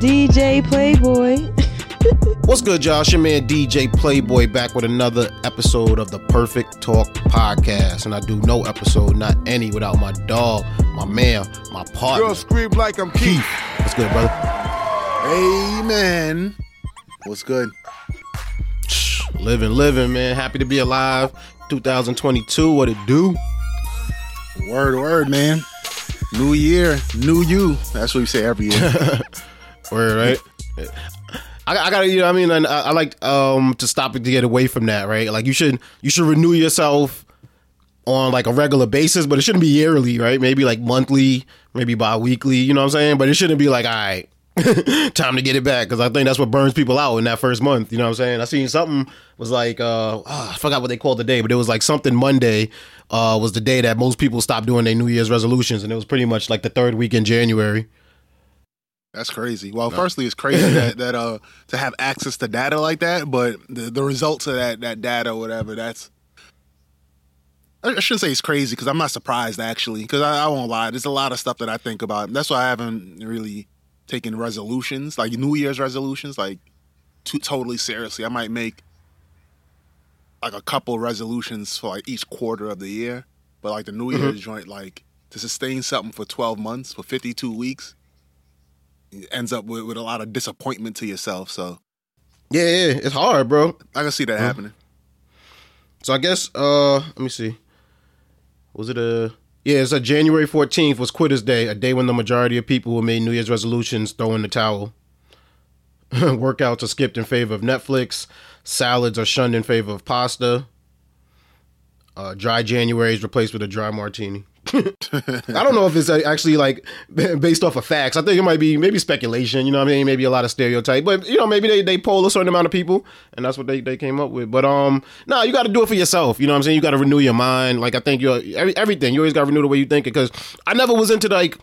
DJ Playboy. What's good, y'all? It's your man DJ Playboy back with another episode of the Perfect Talk Podcast. And I do no episode, not any, without my dog, my man, my partner. Girl scream like I'm Keith. What's good, brother? Amen. What's good? Living, living, man. Happy to be alive. 2022, what it do? Word, word, man. New year, new you. That's what we say every year. Word, right? I, I gotta, you know, I mean, I, I like um to stop it to get away from that, right? Like you should, you should renew yourself on like a regular basis, but it shouldn't be yearly, right? Maybe like monthly, maybe bi-weekly, you know what I'm saying? But it shouldn't be like, all right, time to get it back because I think that's what burns people out in that first month. You know what I'm saying? I seen something was like uh oh, I forgot what they called the day, but it was like something Monday uh was the day that most people stopped doing their New Year's resolutions, and it was pretty much like the third week in January. That's crazy. Well, firstly, it's crazy that, that uh to have access to data like that, but the, the results of that that data, or whatever, that's I shouldn't say it's crazy because I'm not surprised actually. Because I, I won't lie, there's a lot of stuff that I think about. That's why I haven't really taken resolutions, like New Year's resolutions, like too, totally seriously. I might make like a couple resolutions for like each quarter of the year, but like the New Year's joint, like to sustain something for 12 months, for 52 weeks, ends up with, with a lot of disappointment to yourself. So Yeah, yeah, it's hard, bro. I can see that happening. So I guess uh let me see. Was it a yeah, it's a January 14th was Quitters Day, a day when the majority of people who made New Year's resolutions throw in the towel. Workouts are skipped in favor of Netflix. Salads are shunned in favor of pasta. Uh, dry January is replaced with a dry martini. I don't know if it's uh, actually like based off of facts. I think it might be maybe speculation. You know what I mean? Maybe a lot of stereotype, but you know maybe they they poll a certain amount of people, and that's what they, they came up with. But um, no, you got to do it for yourself. You know what I'm saying? You got to renew your mind. Like I think you every, everything. You always got to renew the way you think it. Because I never was into like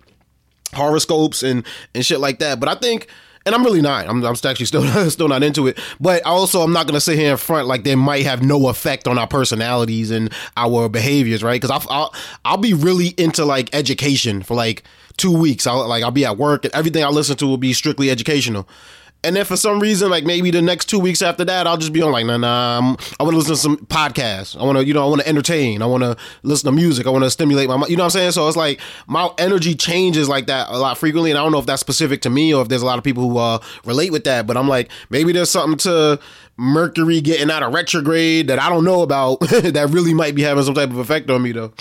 horoscopes and and shit like that. But I think. And I'm really not. I'm, I'm actually still still not into it. But also, I'm not gonna sit here in front like they might have no effect on our personalities and our behaviors, right? Because I'll, I'll I'll be really into like education for like two weeks. I'll like I'll be at work and everything I listen to will be strictly educational. And then for some reason, like maybe the next two weeks after that, I'll just be on like, nah, nah. I'm, I want to listen to some podcasts. I want to, you know, I want to entertain. I want to listen to music. I want to stimulate my, you know what I'm saying? So it's like my energy changes like that a lot frequently. And I don't know if that's specific to me or if there's a lot of people who uh, relate with that. But I'm like, maybe there's something to Mercury getting out of retrograde that I don't know about that really might be having some type of effect on me though.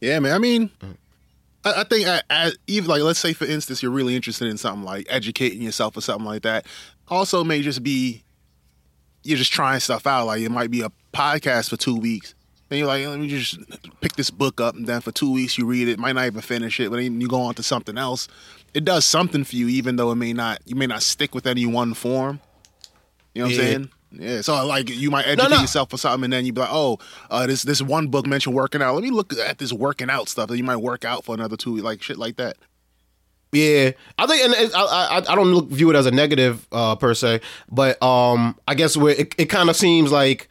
Yeah, man. I mean, I, I think I, I, even like let's say for instance you're really interested in something like educating yourself or something like that. Also, may just be you're just trying stuff out. Like it might be a podcast for two weeks. Then you're like, let me just pick this book up, and then for two weeks you read it. Might not even finish it, but then you go on to something else. It does something for you, even though it may not. You may not stick with any one form. You know what Yeah. I'm saying? Yeah. So like you might educate no. yourself for something, and then you be like, oh, uh, this this one book mentioned working out. Let me look at this working out stuff. That you might work out for another two, like shit like that. Yeah, I think, and it, I, I, I don't look, view it as a negative uh, per se, but um, I guess where it, it kind of seems like,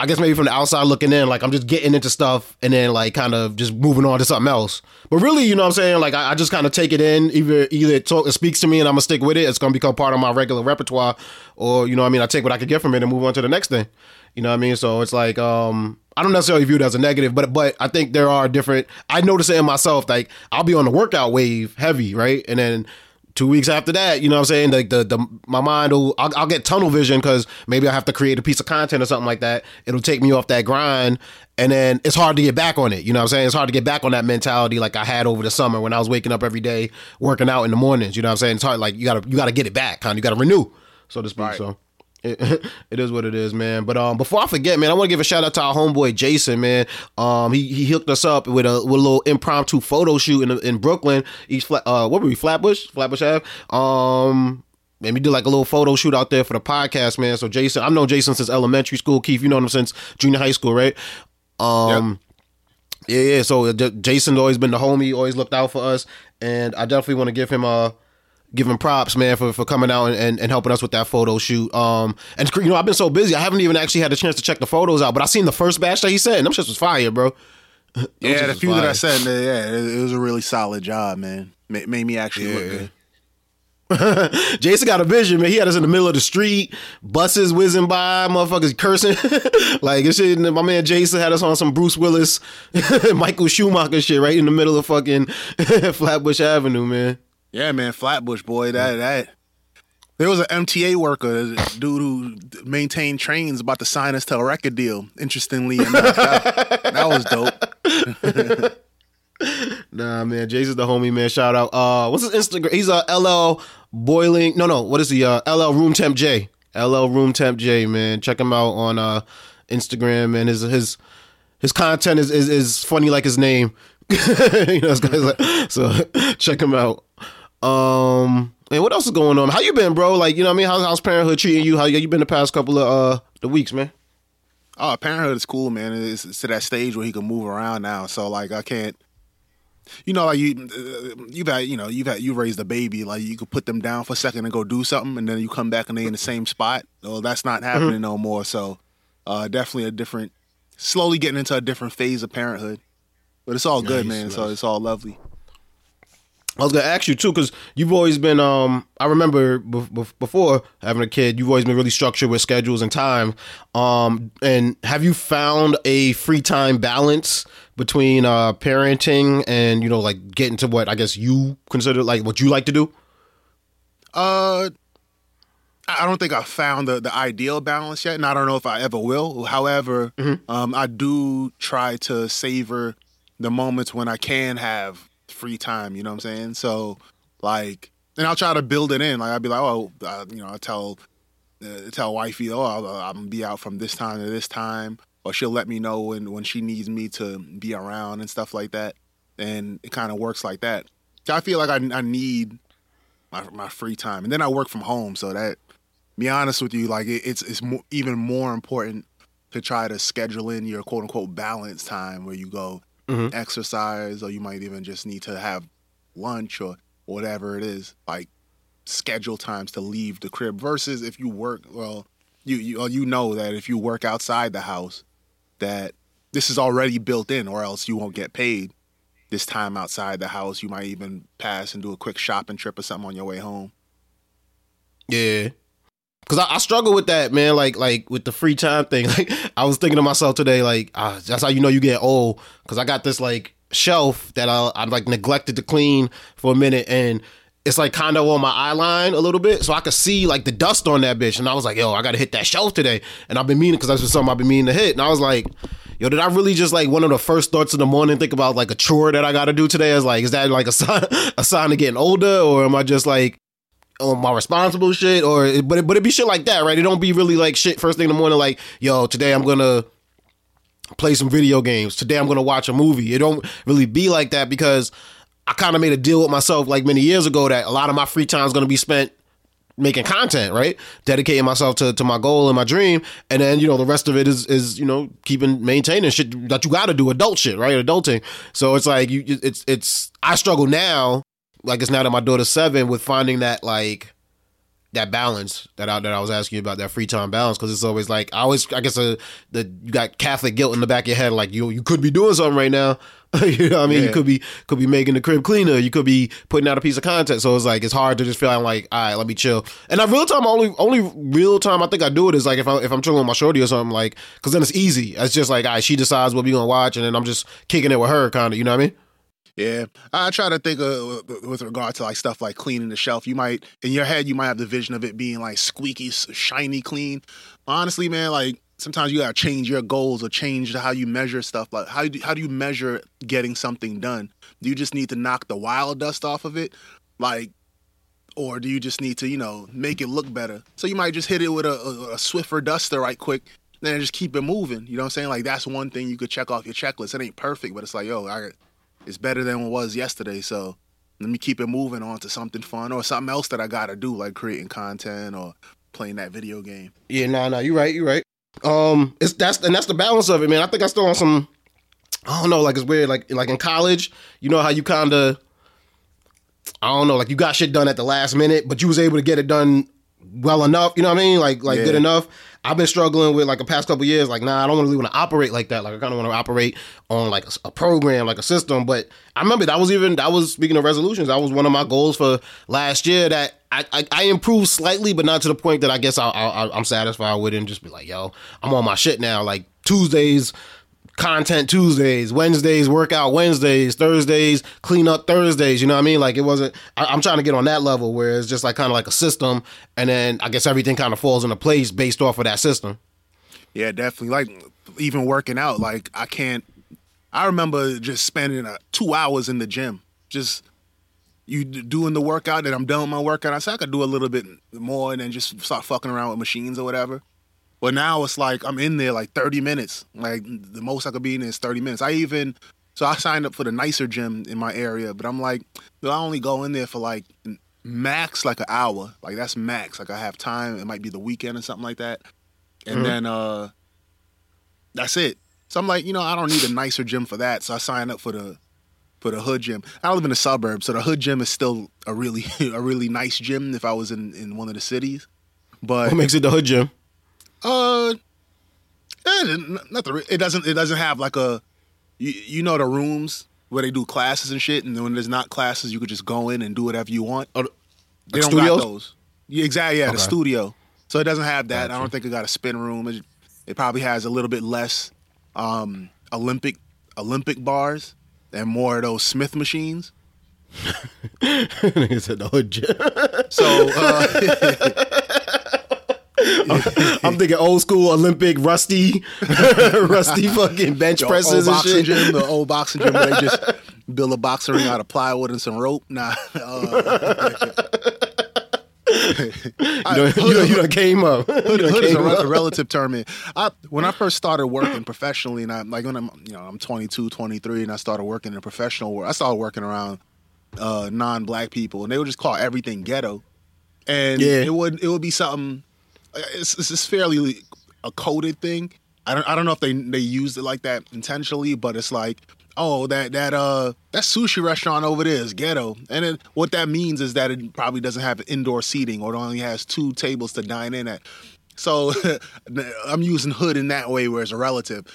I guess maybe from the outside looking in, like I'm just getting into stuff and then like kind of just moving on to something else. But really, you know what I'm saying? Like I, I just kind of take it in. Either either it talk it speaks to me and I'm gonna stick with it. It's gonna become part of my regular repertoire, or you know I mean. I take what I could get from it and move on to the next thing. You know what I mean? So it's like um, I don't necessarily view it as a negative, but but I think there are different. I notice it in myself. Like I'll be on the workout wave heavy, right, and then two weeks after that, you know what I'm saying? Like the, the my mind will I'll, I'll get tunnel vision because maybe I have to create a piece of content or something like that. It'll take me off that grind, and then it's hard to get back on it. You know what I'm saying? It's hard to get back on that mentality like I had over the summer when I was waking up every day working out in the mornings. You know what I'm saying? It's hard. Like you gotta you gotta get it back, kind of. You gotta renew, so to speak. Right. So. It, it is what it is, man. But um, before I forget, man, I want to give a shout out to our homeboy Jason, man. Um, he he hooked us up with a with a little impromptu photo shoot in in Brooklyn. East flat, uh, what were we? Flatbush, Flatbush Ave. Um, and we did like a little photo shoot out there for the podcast, man. So Jason, I've known Jason since elementary school. Keith, you know him since junior high school, right? Um. Yeah, yeah. So uh, J- Jason's always been the homie, always looked out for us, and I definitely want to give him a give him props, man, for, for coming out and, and, and helping us with that photo shoot. Um, and you know, I've been so busy, I haven't even actually had a chance to check the photos out. But I seen the first batch that he sent, and them shits was fire, bro. Them Yeah, the few that I sent, yeah, it, was a really solid job, man. Ma- made me actually look good. Jason got a vision, man. He had us in the middle of the street, buses whizzing by, motherfuckers cursing. like this shit, my man Jason had us on some Bruce Willis, Michael Schumacher shit right in the middle of fucking Flatbush Avenue, man. Yeah, man, Flatbush boy, that that. There was an MTA worker, dude who maintained trains, about to sign us to a record deal. Interestingly enough, that, that was dope. Nah, man, Jay's is the homie, man. Shout out. Uh, what's his Instagram? He's a uh, LL Boiling. No, no. What is he? Uh, LL Room Temp J. LL Room Temp J. Man, check him out on uh Instagram. And his his his content is is, is funny like his name. you know, like, so check him out. Um, and what else is going on? How you been, bro? Like, you know, what I mean, how's, how's parenthood treating you? How you been the past couple of uh the weeks, man? Oh, parenthood is cool, man. It's, it's to that stage where he can move around now. So like, I can't you know, like you, uh, you've had, you know, you've had, you raised a baby. Like you could put them down for a second and go do something, and then you come back and they in the same spot. Well, that's not mm-hmm. happening mm-hmm. no more. So, uh, definitely a different, slowly getting into a different phase of parenthood. But it's all good, nice, man. Nice. So it's all lovely. I was gonna ask you too, because you've always been. Um, I remember b- b- before having a kid, you've always been really structured with schedules and time. Um, and have you found a free time balance between uh, parenting and you know, like getting to what I guess you consider like what you like to do? Uh, I don't think I found the the ideal balance yet, and I don't know if I ever will. However, mm-hmm. um, I do try to savor the moments when I can have free time. You know what I'm saying? So like, and I'll try to build it in. Like I'll be like, oh, uh, you know, I tell uh, tell wifey, oh, I'll, I'm gonna be out from this time to this time, or she'll let me know when when she needs me to be around and stuff like that. And it kind of works like that. I feel like I, I need my, my free time, and then I work from home, so that. Be honest with you, like it, it's it's more, even more important to try to schedule in your quote unquote balance time where you go mm-hmm. exercise, or you might even just need to have lunch or whatever it is. Like schedule times to leave the crib versus if you work well you you you know that if you work outside the house that this is already built in or else you won't get paid this time outside the house you might even pass and do a quick shopping trip or something on your way home yeah Cause I, I, struggle with that, man. Like, like with the free time thing. Like, I was thinking to myself today, like, uh, that's how you know you get old. Cause I got this like shelf that I I like neglected to clean for a minute, and it's like kind of on my eye line a little bit, so I could see like the dust on that bitch. And I was like, yo, I gotta hit that shelf today. And I've been meaning because that's just something I've been meaning to hit. And I was like, yo, did I really just like one of the first thoughts in the morning think about like a chore that I gotta do today? Is like, is that like a sign a sign of getting older, or am I just like on my responsible shit or but it, but it be shit like that, right? It don't be really like shit first thing in the morning like, yo, today I'm to play some video games. Today I'm to watch a movie. It don't really be like that because I kind of made a deal with myself like many years ago that a lot of my free time is to be spent making content, right? Dedicating myself to, to my goal and my dream. And then, you know, the rest of it is, is, you know, keeping maintaining shit that you got to do adult shit, right? Adulting. So it's like, you, it's, it's, I struggle now like it's now that my daughter's seven with finding that like that balance that I that I was asking you about that free time balance because it's always like I always I guess uh, the you got Catholic guilt in the back of your head like you you could be doing something right now. You know what I mean? Yeah. you could be could be making the crib cleaner. You could be putting out a piece of content. So it's like it's hard to just feel like all right let me chill. And that real time only only real time I think I do it is like if I if I'm chilling with my shorty or something like because then it's easy. It's just like all right she decides what we gonna watch and then I'm just kicking it with her kind of you know what I mean. Yeah, I try to think of uh, with regard to like stuff like cleaning the shelf. You might in your head you might have the vision of it being like squeaky, shiny, clean. Honestly, man, like sometimes you gotta change your goals or change how you measure stuff. Like how do how do you measure getting something done? Do you just need to knock the wild dust off of it, like, or do you just need to you know make it look better? So you might just hit it with a, a, a Swiffer duster right quick. Then just keep it moving. You know what I'm saying? Like that's one thing you could check off your checklist. It ain't perfect, but it's like, yo, I it's better than it was yesterday. So let me keep it moving on to something fun or something else that I gotta do, like creating content or playing that video game. Yeah, no, nah, no, nah, you're right, you're right. Um, it's that's and that's the balance of it, man. I think I still on some. I don't know, like it's weird, like like in college, you know how you kind of, I don't know, like you got shit done at the last minute, but you was able to get it done well enough. You know what I mean? Like like Yeah. good enough. I've been struggling with like the past couple years. Like, nah, I don't really want to operate like that. Like, I kind of want to operate on like a program, like a system. But I remember that was even that was speaking of resolutions. That was one of my goals for last year. That I I, I improved slightly, but not to the point that I guess I, I, I'm satisfied with it and just be like, yo, I'm on my shit now. Like Tuesdays content Tuesdays, Wednesdays, workout Wednesdays, Thursdays, clean up Thursdays. You know what I mean? Like it wasn't. I, I'm trying to get on that level where it's just like kind of like a system, and then I guess everything kind of falls into place based off of that system. Yeah, definitely. Like even working out, like I can't. I remember just spending uh, two hours in the gym, just you doing the workout. And I'm done with my workout. I said I could do a little bit more, and then just start fucking around with machines or whatever. But now it's like I'm in there like 30 minutes. Like the most I could be in is 30 minutes. I even so I signed up for the nicer gym in my area, but I'm like, I only go in there for like max like an hour. Like that's max. Like I have time. It might be the weekend or something like that. And then uh that's it. So I'm like, you know, I don't need a nicer gym for that. So I signed up for the for the hood gym. I live in the suburbs, so the hood gym is still a really a really nice gym if I was in in one of the cities. But What makes it the hood gym? Uh, eh, not the, it doesn't it doesn't have like a you, you know the rooms where they do classes and shit, and then when there's not classes, you could just go in and do whatever you want. Oh, They like don't studios? got those. Yeah, exactly. Yeah, the studio. So it doesn't have that. I don't think it got a spin room. It, it probably has a little bit less um, Olympic Olympic bars and more of those Smith machines. Nigga said the hood gym. So uh, I'm thinking old school Olympic rusty, rusty fucking bench the presses old boxing shit. gym, the old boxing gym where they just build a boxing ring out of plywood and some rope. Nah. Uh, You done, you done, you done came up. hood, hood is a, up. a relative term. I, when I first started working professionally, and I'm like when I'm you know I'm 22, 23, and I started working in a professional work. I started working around uh, non-black people, and they would just call everything ghetto, and Yeah. it would it would be something. It's, it's this fairly a coded thing. I don't I don't know if they they used it like that intentionally, but it's like. Oh, that that uh that sushi restaurant over there is ghetto, and then what that means is that it probably doesn't have indoor seating, or it only has two tables to dine in at. So I'm using hood in that way where it's a relative.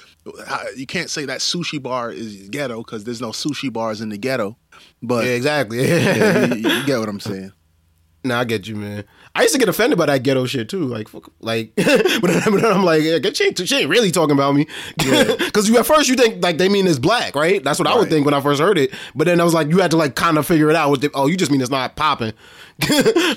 You can't say that sushi bar is ghetto because there's no sushi bars in the ghetto. But Yeah, yeah, exactly. you, you get what I'm saying. Nah, I get you, man. I used to get offended by that ghetto shit too. Like, fuck, like, but then, but then I'm like, yeah, she, ain't, she ain't really talking about me. Because you at first you think like they mean it's black, right? That's what I would think when I first heard it. But then I was like, you had to like kind of figure it out. They, oh, you just mean it's not popping.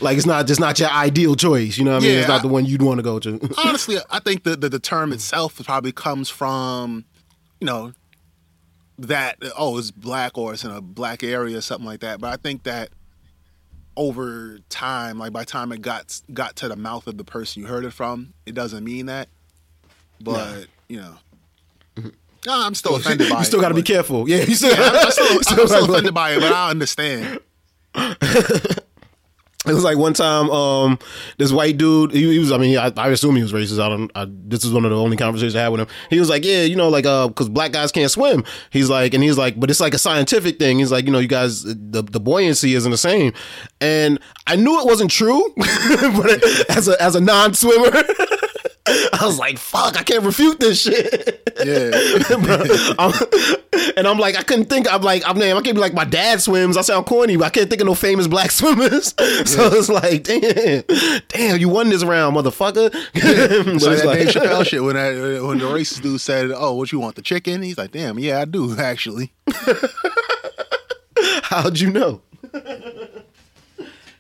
like it's not just not your ideal choice. You know what I mean? Yeah, it's not I- the one you'd want to go to. Honestly, I think the, the the term itself probably comes from, you know, that oh it's black or it's in a black area or something like that. But I think that over time, like by the time it got got to the mouth of the person you heard it from, it doesn't mean that. But you know, no, I'm still offended by you still got to be careful. Yeah, you still. Yeah, I'm, I'm still, I'm still still offended by it, but I understand. It was like one time, um, this white dude. He, he was. I mean, I, I assume he was racist. I don't. I, this is one of the only conversations I had with him. He was like, "Yeah, you know, like, uh, because black guys can't swim." He's like, and he's like, but it's like a scientific thing. He's like, you know, you guys, the the buoyancy isn't the same. And I knew it wasn't true, but as a as a non swimmer. I was like, "Fuck! I can't refute this shit." Yeah, I'm- and I'm like, I couldn't think. I'm like, I'm name. I can't be like my dad swims. I sound corny, but I can't think of no famous black swimmers. so it's like, damn, damn, you won this round, motherfucker. it's that like, Dave Chappelle shit when that, when the racist dude said, "Oh, what you want the chicken?" He's like, "Damn, yeah, I do actually." how'd you know?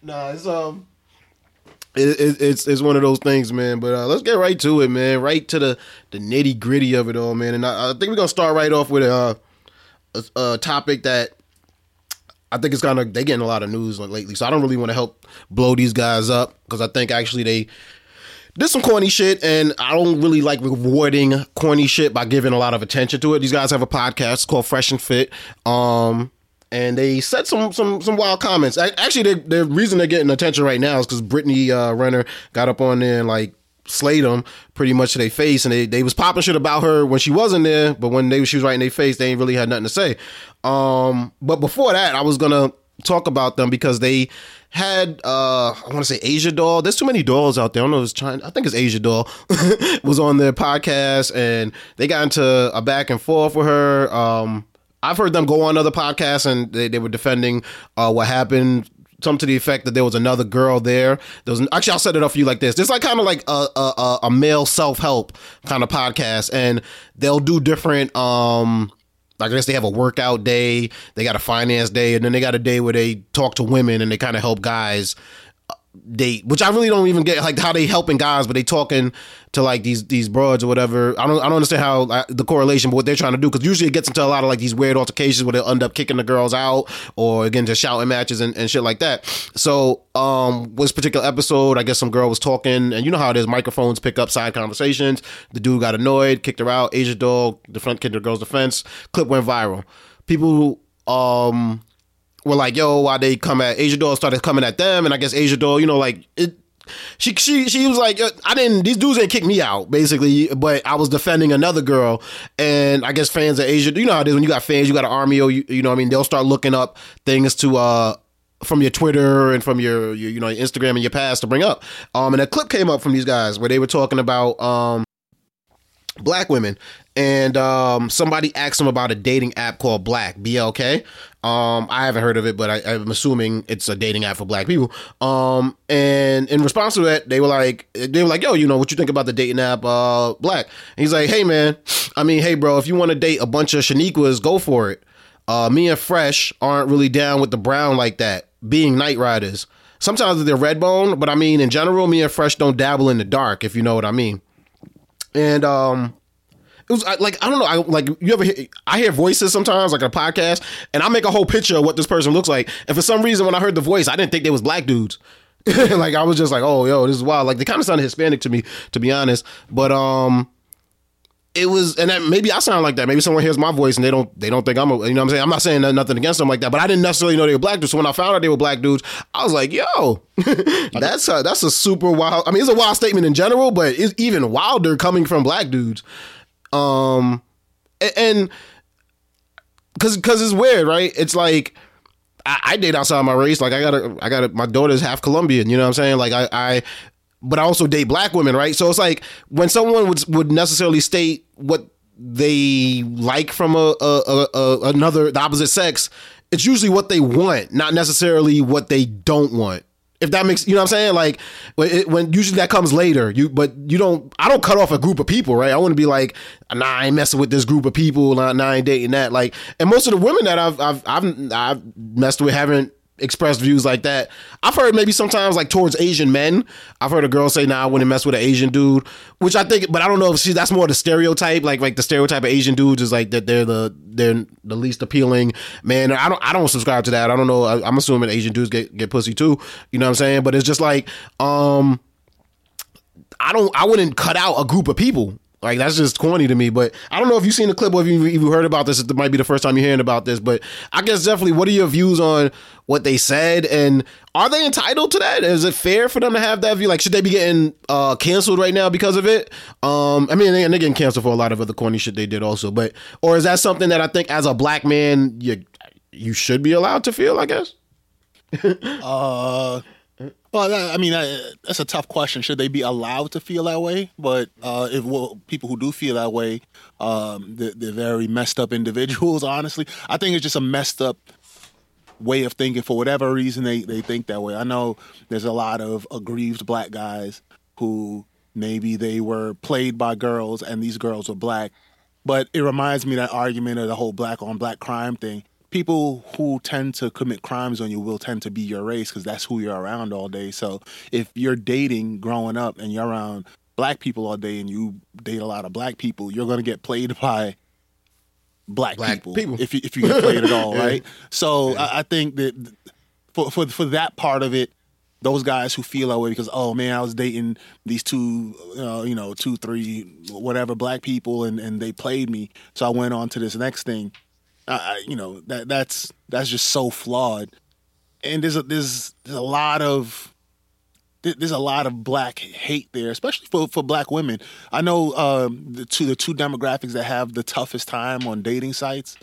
nah, it's um. It, it, it's it's one of those things, man. But uh, let's get right to it, man. Right to the the nitty gritty of it all, man. And I, I think we're gonna start right off with uh, a, a topic that I think it's kind of they getting a lot of news lately. So I don't really want to help blow these guys up because I think actually they did some corny shit, and I don't really like rewarding corny shit by giving a lot of attention to it. These guys have a podcast called Fresh and Fit, um, and they said some some some wild comments. Actually, the the reason they're getting attention right now is because Brittany uh, Renner got up on there and like slayed them pretty much to their face, and they they was popping shit about her when she wasn't there, but when they she was right in their face, they ain't really had nothing to say. Um, but before that, I was gonna talk about them because they had uh I want to say Asia Doll. There's too many dolls out there. I don't know if it's China. I think it's Asia Doll was on their podcast and they got into a back and forth with her. Um I've heard them go on other podcasts and they, they were defending uh what happened some to the effect that there was another girl there. There was actually I'll set it up for you like this. It's like kind of like a a, a male self help kind of podcast, and they'll do different um I guess they have a workout day, they got a finance day, and then they got a day where they talk to women and they kind of help guys uh, date, which I really don't even get like how they helping guys, but they talking to like these these broads or whatever. I don't I don't understand how uh, the correlation, but what they're trying to do because usually it gets into a lot of like these weird altercations where they'll end up kicking the girls out or again just shouting matches and, and shit like that. So um this particular episode, I guess some girl was talking and you know how it is, microphones pick up side conversations. The dude got annoyed, kicked her out. Asia Doll, the front kid the girl's defense. Clip went viral. People um were like, yo, why they come at Asia Doll started coming at them, and I guess Asia Doll, you know, like it she she she was like, I didn't. These dudes didn't kick me out, basically. But I was defending another girl, and I guess fans of Asia, you know how it is when you got fans, you got an army, you, you know, what I mean, they'll start looking up things to uh from your Twitter and from your, your you know your Instagram and your past to bring up. Um, and a clip came up from these guys where they were talking about um black women and um, somebody asked them about a dating app called Black BLK. Um, I haven't heard of it, but I, am assuming it's a dating app for black people. Um, and in response to that, they were like, they were like, "Yo, you know what you think about the dating app uh, Black?" And he's like, "Hey, man, I mean, hey, bro, if you want to date a bunch of Shaniquas, go for it. Uh, me and Fresh aren't really down with the brown like that, being night riders. Sometimes they're red bone, but I mean, in general, me and Fresh don't dabble in the dark, if you know what I mean." And um, it was like I don't know. I like you ever hear, I hear voices sometimes like a podcast, and I make a whole picture of what this person looks like. And for some reason, when I heard the voice, I didn't think they was black dudes. like I was just like, oh yo, this is wild. Like they kind of sounded Hispanic to me, to be honest. But um, it was, and that, maybe I sound like that. Maybe someone hears my voice and they don't they don't think I'm a, you know what I'm saying. I'm not saying nothing against them like that, but I didn't necessarily know they were black dudes. So when I found out they were black dudes, I was like, yo, that's a that's a super wild. I mean, it's a wild statement in general, but it's even wilder coming from black dudes. Um, and because because it's weird, right? It's like I, I date outside my race. Like I got a I got a, my daughter's half Colombian. You know what I'm saying? Like I I but I also date black women, right? So it's like when someone would would necessarily state what they like from a, a, a, another the opposite sex, it's usually what they want, not necessarily what they don't want. If that makes you know what I'm saying, like when, it, when usually that comes later. You but you don't. I don't cut off a group of people, right? I want to be like, nah, I ain't messing with this group of people. Nah, nah, I ain't dating that. Like, and most of the women that I've I've I've, I've messed with haven't expressed views like that. I've heard maybe sometimes like towards Asian men. I've heard a girl say, "Nah, I wouldn't mess with an Asian dude," which I think, but I don't know if she that's more the stereotype. Like like the stereotype of Asian dudes is like that they're the they're the least appealing man. I don't I don't subscribe to that. I don't know. I, am assuming Asian dudes get get pussy too. You know what I'm saying? But it's just like um. I don't. I wouldn't cut out a group of people. Like that's just corny to me. But I don't know if you've seen the clip or if you you heard about this. It might be the first time you're hearing about this. But I guess definitely, what are your views on what they said and are they entitled to that? Is it fair for them to have that view? Like, should they be getting uh, canceled right now because of it? Um, I mean, they're getting canceled for a lot of other corny shit they did also. But or is that something that I think as a black man you you should be allowed to feel? I guess. uh well, I mean, that's a tough question. Should they be allowed to feel that way? But uh, if well, people who do feel that way, um, they're, they're, very messed up individuals. Honestly, I think it's just a messed up way of thinking. For whatever reason, they they think that way. I know there's a lot of aggrieved black guys who maybe they were played by girls, and these girls were black. But it reminds me that argument of the whole black on black crime thing people who tend to commit crimes on you will tend to be your race because that's who you're around all day. So if you're dating growing up and you're around black people all day and you date a lot of black people, you're going to get played by black, black people, people, if you if you get played at all, yeah. right? So yeah. I, I, think that for for for that part of it, those guys who feel that way because oh man, I was dating these two, uh, you know, two, three, whatever black people, and and they played me, so I went on to this next thing uh, you know that that's that's just so flawed. And there's a, there's there's a lot of there's a lot of black hate there, especially for, for black women. I know um, the two the two demographics that have the toughest time on dating sites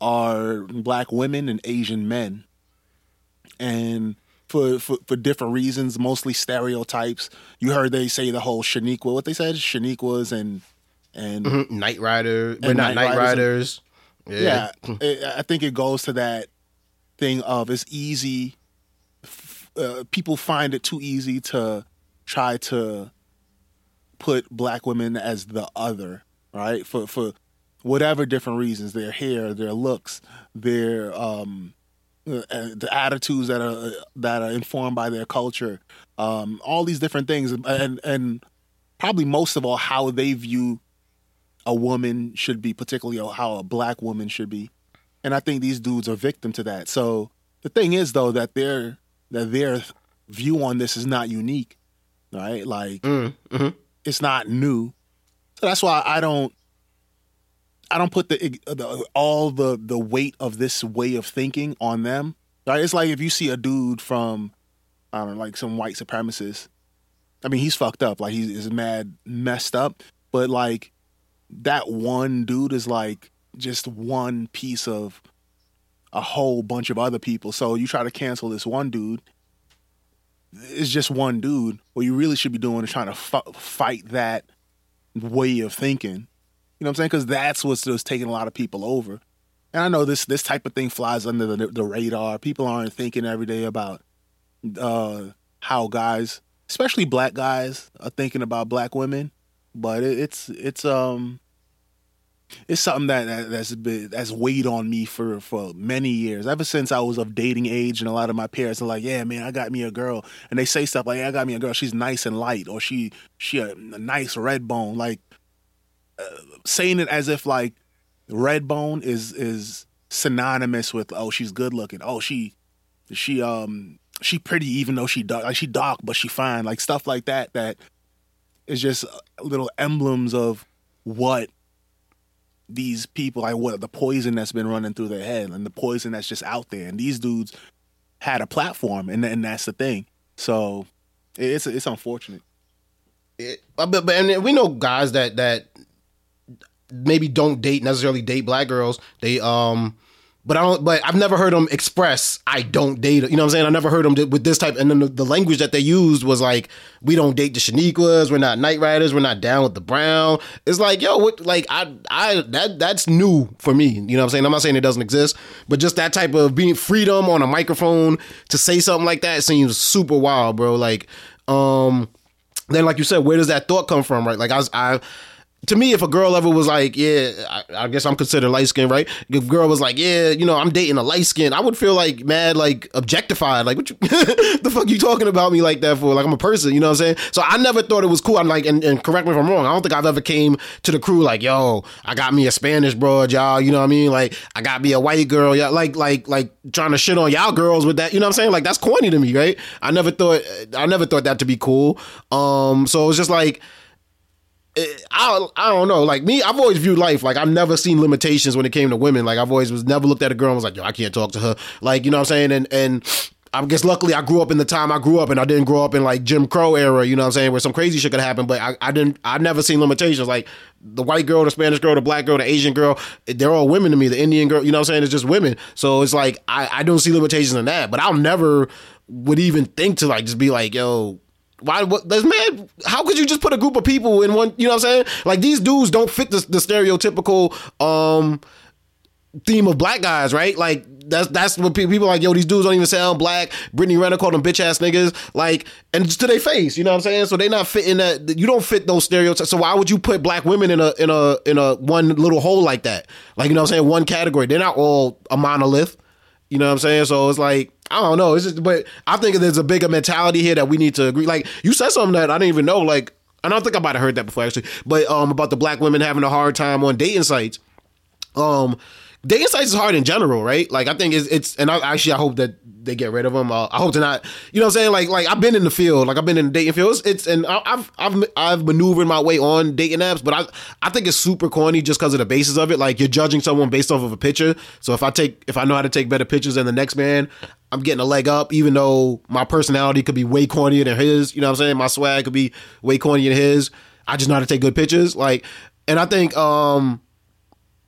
are black women and Asian men. And for, for for different reasons, mostly stereotypes. You heard they say the whole Shaniqua, what they said, Shaniquas and and Mhm. Knight Rider, we're not Night, Riders Riders. Yeah, it, I think it goes to that thing of it's easy. Uh, people find it too easy to try to put black women as the other, right? For for whatever different reasons, their hair, their looks, their um, uh, the attitudes that are that are informed by their culture, um, all these different things, and and probably most of all how they view a woman should be, particularly how a black woman should be. And I think these dudes are victim to that. So the thing is though that their that their view on this is not unique, right? Like Mm, mhm. it's not new. So that's why I don't I don't put the, the all the the weight of this way of thinking on them. Right? It's like if you see a dude from I don't know, like some white supremacist. I mean, he's fucked up. Like he's, he's mad messed up. But like that one dude is like just one piece of a whole bunch of other people. So you try to cancel this one dude. It's just one dude. What you really should be doing is trying to f- fight that way of thinking. You know what I'm saying? Because that's what's taking a lot of people over. And I know this this type of thing flies under the, the radar. People aren't thinking every day about uh, how guys, especially black guys, are thinking about black women. But it, it's it's um it's something that, that that's been that's weighed on me for for many years. Ever since I was of dating age, and a lot of my parents are like, "Yeah, man, I got me a girl," and they say stuff like, yeah, "I got me a girl. She's nice and light, or she she a, a nice red bone." Like uh, saying it as if like red bone is is synonymous with oh she's good looking. Oh she she um she pretty even though she dark like she dark but she fine like stuff like that that is just little emblems of what these people like what the poison that's been running through their head and the poison that's just out there. And these dudes had a platform and and that's the thing. So it's it's unfortunate. It- but, but and we know guys that that maybe don't date necessarily date black girls. They um, but I don't. But I've never heard them express I don't date. You know what I'm saying? I never heard them with this type. And then the, the language that they used was like we don't date the Shaniquas. We're not Night Riders. We're not down with the Brown. It's like yo, what? Like I I that that's new for me. You know what I'm saying? I'm not saying it doesn't exist, but just that type of being freedom on a microphone to say something like that seems super wild, bro. Like um then like you said, where does that thought come from, right? Like I was, I, to me, if a girl ever was like, yeah, I, I guess I'm considered light skinned, right? If a girl was like, yeah, you know, I'm dating a light skin, I would feel like mad, like objectified. Like, what you, the fuck you talking about me like that for? Like I'm a person, you know what I'm saying? So I never thought it was cool. I'm like, and, and correct me if I'm wrong. I don't think I've ever came to the crew like, yo, I got me a Spanish broad, y'all. You know what I mean? Like I got me a white girl, y'all. Like, like, like trying to shit on y'all girls with that. You know what I'm saying? Like that's corny to me, right? I never thought, I never thought that to be cool. Um, so it's just like. Eh, I I don't know. Like me, I've always viewed life like I've never seen limitations when it came to women. Like I've always was never looked at a girl and was like, yo, I can't talk to her. Like you know what I'm saying? And and I guess luckily I grew up in the time I grew up and I didn't grow up in like Jim Crow era. You know what I'm saying? Where some crazy shit could happen. But I, I didn't. I've never seen limitations. Like the white girl, the Spanish girl, the black girl, the Asian girl. Eh, they're all women to me. The Indian girl. You know what I'm saying? It's just women. So it's like I I don't see limitations in that. But I'll never would even think to like just be like yo why? What? That's man. How could you just put a group of people in one? You know what I'm saying? Like these dudes don't fit the, the stereotypical um theme of black guys, right? Like that's that's what pe- people like. Yo, these dudes don't even sound black. Brittany Renner called them bitch ass niggas. Like, and just to their face, you know what I'm saying? So they not fitting that. You don't fit those stereotypes. So why would you put black women in a in a in a one little hole like that? Like, you know what I'm saying? One category. They're not all a monolith. You know what I'm saying? So it's like I don't know. It's just, but I think there's a bigger mentality here that we need to agree. Like you said something that I didn't even know. Like, I don't think I might have heard that before actually. But um, about the black women having a hard time on dating sites. Um, dating sites is hard in general, right? Like I think it's it's, and I actually I hope that they get rid of them. Uh, I hope to not. You know what I'm saying? Like like I've been in the field, like I've been in the dating field. It's, it's and I- I've I've I've maneuvered my way on dating apps, but I I think it's super corny just because of the basis of it. Like you're judging someone based off of a picture. So if I take if I know how to take better pictures than the next man, I'm getting a leg up, even though my personality could be way cornier than his. You know what I'm saying? My swag could be way cornier than his. I just know how to take good pictures. Like, and I think um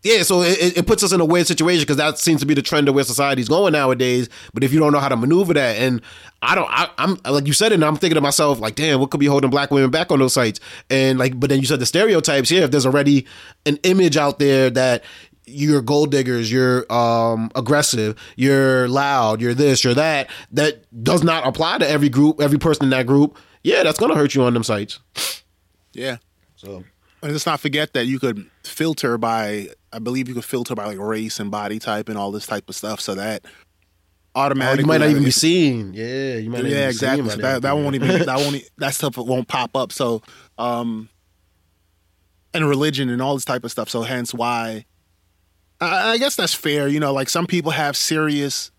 yeah, so it, it puts us in a weird situation because that seems to be the trend of where society's going nowadays. But if you don't know how to maneuver that, and I don't, I, am like you said it, and I'm thinking to myself, like, damn, what could be holding black women back on those sites? And like, but then you said the stereotypes. Yeah, if there's already an image out there that you're gold diggers, you're um, aggressive, you're loud, you're this, you're that, that does not apply to every group, every person in that group. Yeah, that's gonna hurt you on them sites. Yeah. So and let's not forget that you could filter by, I believe you could filter by like race and body type and all this type of stuff, so that automatically oh, you might not even be seen. Yeah, you might. yeah, exactly. So that, that won't even that won't that stuff won't pop up. So, um, and religion and all this type of stuff. So hence why, I, I guess that's fair. You know, like some people have serious,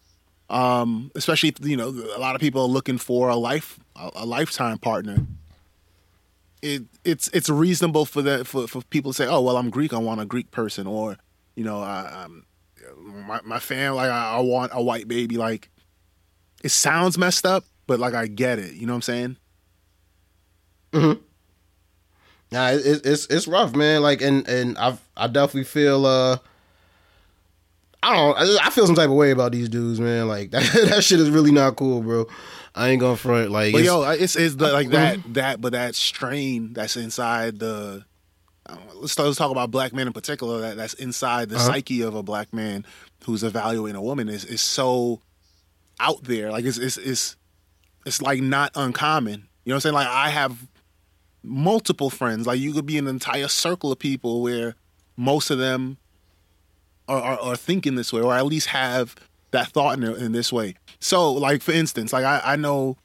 um, especially you know a lot of people are looking for a life a, a lifetime partner it, it's it's reasonable for the for, for people to say, oh well, I'm Greek, I want a Greek person, or you know, I, I'm my my family, like I, I, want a white baby. Like it sounds messed up, but like I get it. You know what I'm saying? Mm-hmm. Nah, it, it's it's rough, man. Like, and and I I definitely feel uh. I don't. I feel some type of way about these dudes, man. Like that. That shit is really not cool, bro. I ain't gonna front like. But it's, yo, it's it's the, like that that but that strain that's inside the. Uh, let's, let's talk about black men in particular. That that's inside the uh-huh. psyche of a black man who's evaluating a woman is is so out there. Like it's it's it's it's like not uncommon. You know what I'm saying? Like I have multiple friends. Like you could be an entire circle of people where most of them are, are, are thinking this way, or at least have that thought in, in this way. So, like for instance, like I, I know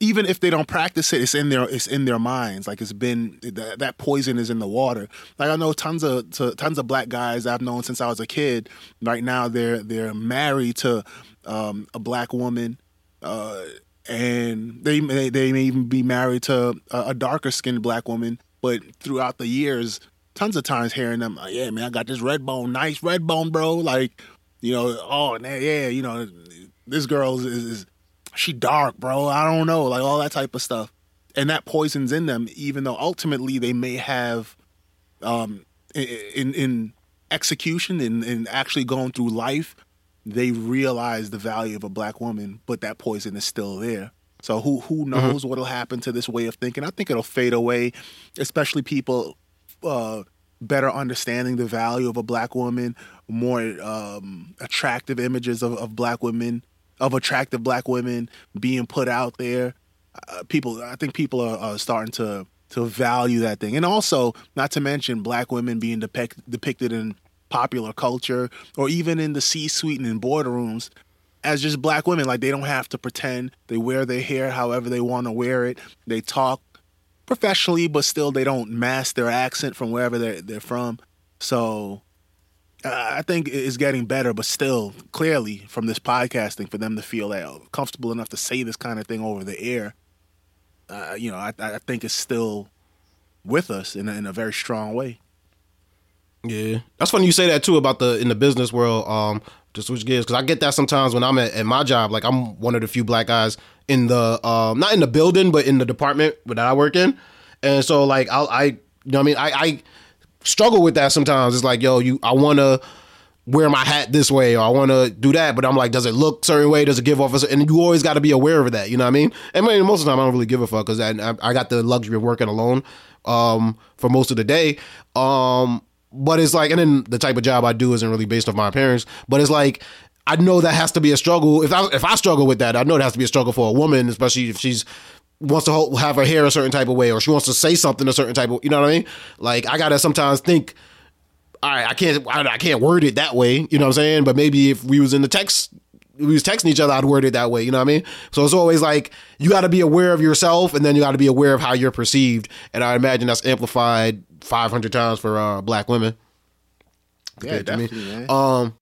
even if they don't practice it, it's in their it's in their minds. Like it's been that, that poison is in the water. Like I know tons of to, tons of black guys I've known since I was a kid. Right now they're they're married to um, a black woman, uh, and they, they they may even be married to a, a darker skinned black woman. But throughout the years, tons of times hearing them, yeah, man, I got this red bone, nice red bone, bro. Like you know, oh yeah, you know, this girl is, is she dark, bro. I don't know, like all that type of stuff, and that poisons in them. Even though ultimately they may have, um, in in execution and in, in actually going through life, they realize the value of a black woman, but that poison is still there. So who who mm-hmm. knows mm-hmm. what'll happen to this way of thinking? I think it'll fade away, especially people uh, better understanding the value of a black woman, more um, attractive images of, of black women, of attractive black women being put out there. Uh, people, I think people are, are, starting to to value that thing, and also not to mention black women being depict, depicted in popular culture or even in the C-suite and in boardrooms as just black women. Like they don't have to pretend. They wear their hair however they want to wear it. They talk professionally, but still they don't mask their accent from wherever they're they're from. So uh, I think it's getting better, but still, clearly from this podcasting, for them to feel that comfortable enough to say this kind of thing over the air, uh, you know, I, I think it's still with us in a, in a very strong way. Yeah, that's funny you say that too about the in the business world. Um, to switch gears because I get that sometimes when I'm at, at, my job. Like I'm one of the few black guys in the um, not in the building, but in the department that I work in, and so like I'll, I you know I mean I, I struggle with that sometimes. It's like yo, you I want to wear my hat this way or I want to do that, but I'm like, does it look certain way? Does it give off a certain and you always got to be aware of that. You know what I mean? And I mean, most of the time I don't really give a fuck because I, I got the luxury of working alone um, for most of the day. Um, but it's like, and then the type of job I do isn't really based off my appearance. But it's like, I know that has to be a struggle. If I if I struggle with that, I know it has to be a struggle for a woman, especially if she's wants to have her hair a certain type of way or she wants to say something a certain type of. You know what I mean? Like I gotta sometimes think. All right, I can't I, I can't word it that way. You know what I'm saying? But maybe if we was in the text we was texting each other, I'd word it that way. You know what I mean? So it's always like you got to be aware of yourself, and then you got to be aware of how you're perceived. And I imagine that's amplified 500 times for uh, black women. Yeah, definitely, man. Um,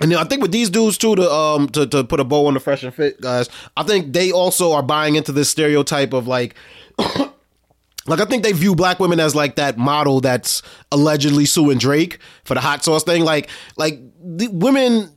and I think with these dudes too, to um to, to put a bow on the fresh and fit guys, I think they also are buying into this stereotype of like like I think they view black women as like that model that's allegedly suing Drake for the hot sauce thing. Like like the women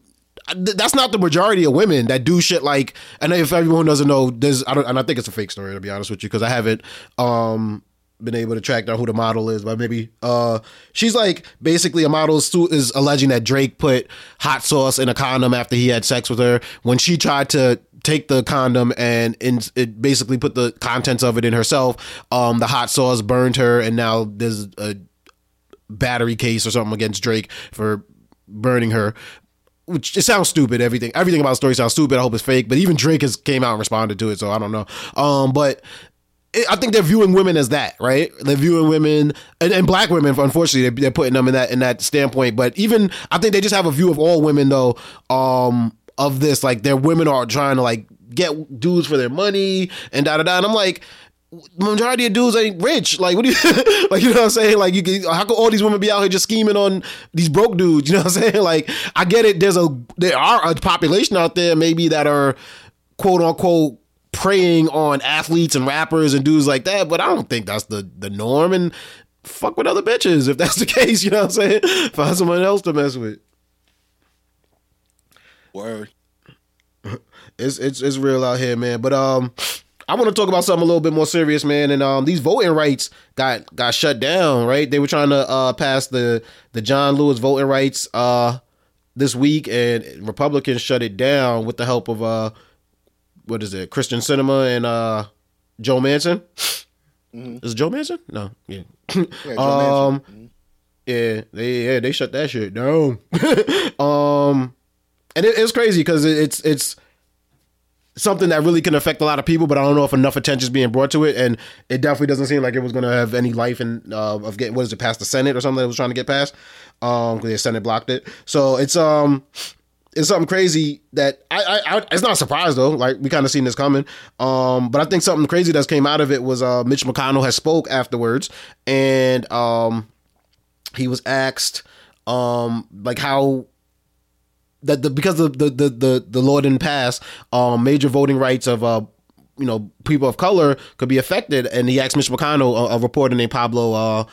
that's not the majority of women that do shit like and if everyone doesn't know there's I don't and I think it's a fake story to be honest with you because I haven't um been able to track down who the model is, but maybe uh she's like basically a model is alleging that Drake put hot sauce in a condom after he had sex with her when she tried to take the condom and in, it basically put the contents of it in herself. Um, the hot sauce burned her, and now there's a battery case or something against Drake for burning her. Which it sounds stupid. Everything, everything about the story sounds stupid. I hope it's fake. But even Drake has came out and responded to it, so I don't know. Um, but I think they're viewing women as that, right? They're viewing women and, and black women. Unfortunately, they're, they're, putting them in that in that standpoint. But even I think they just have a view of all women, though. Um, of this, like their women are trying to like get dudes for their money and da da da. And I'm like, majority of dudes ain't rich. Like, what do you like? You know what I'm saying? Like, you can, how could all these women be out here just scheming on these broke dudes? You know what I'm saying? Like, I get it. There's a there are a population out there maybe that are quote unquote preying on athletes and rappers and dudes like that, but I don't think that's the the norm. And fuck with other bitches if that's the case. You know what I'm saying? Find someone else to mess with. Word. It's it's it's real out here, man. But um I want to talk about something a little bit more serious, man. And um, these voting rights got got shut down, right? They were trying to uh, pass the the John Lewis voting rights uh, this week, and Republicans shut it down with the help of uh, what is it, Kyrsten Sinema and uh, Joe Manchin. Mm-hmm. Is Joe Manchin? No, yeah. yeah um, mm-hmm. yeah, they yeah they shut that shit down. um, and it, it's crazy because it, it's it's something that really can affect a lot of people, but I don't know if enough attention is being brought to it, and it definitely doesn't seem like it was going to have any life in uh, of getting what is it past the Senate or something that was trying to get passed, um, because the Senate blocked it. So it's um. It's something crazy that I, I, I it's not a surprise though. Like we kind of seen this coming. Um, but I think something crazy that's came out of it was uh, Mitch McConnell has spoke afterwards, and um, he was asked um, like how that the because the the the the, the law didn't pass, um, major voting rights of uh you know people of color could be affected. And he asked Mitch McConnell, a, a reporter named Pablo uh,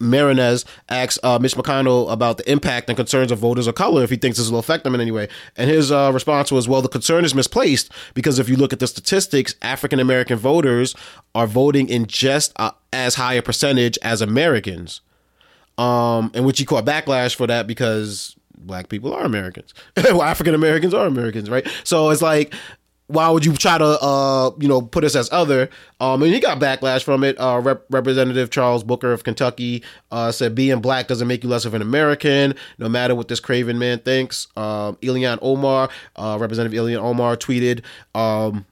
Manriquez, asks uh, Mitch McConnell about the impact and concerns of voters of color if he thinks this will affect them in any way. And his uh, response was, "Well, the concern is misplaced because if you look at the statistics, African American voters are voting in just uh, as high a percentage as Americans." Um, in which he caught backlash for that because black people are Americans. well, African Americans are Americans, right? So it's like, why would you try to, uh, you know, put us as other? Um, and he got backlash from it. Uh, Rep- Representative Charles Booker of Kentucky uh, said being black doesn't make you less of an American, no matter what this craven man thinks. Um, Ilhan Omar, uh, Representative Ilhan Omar, tweeted. Um,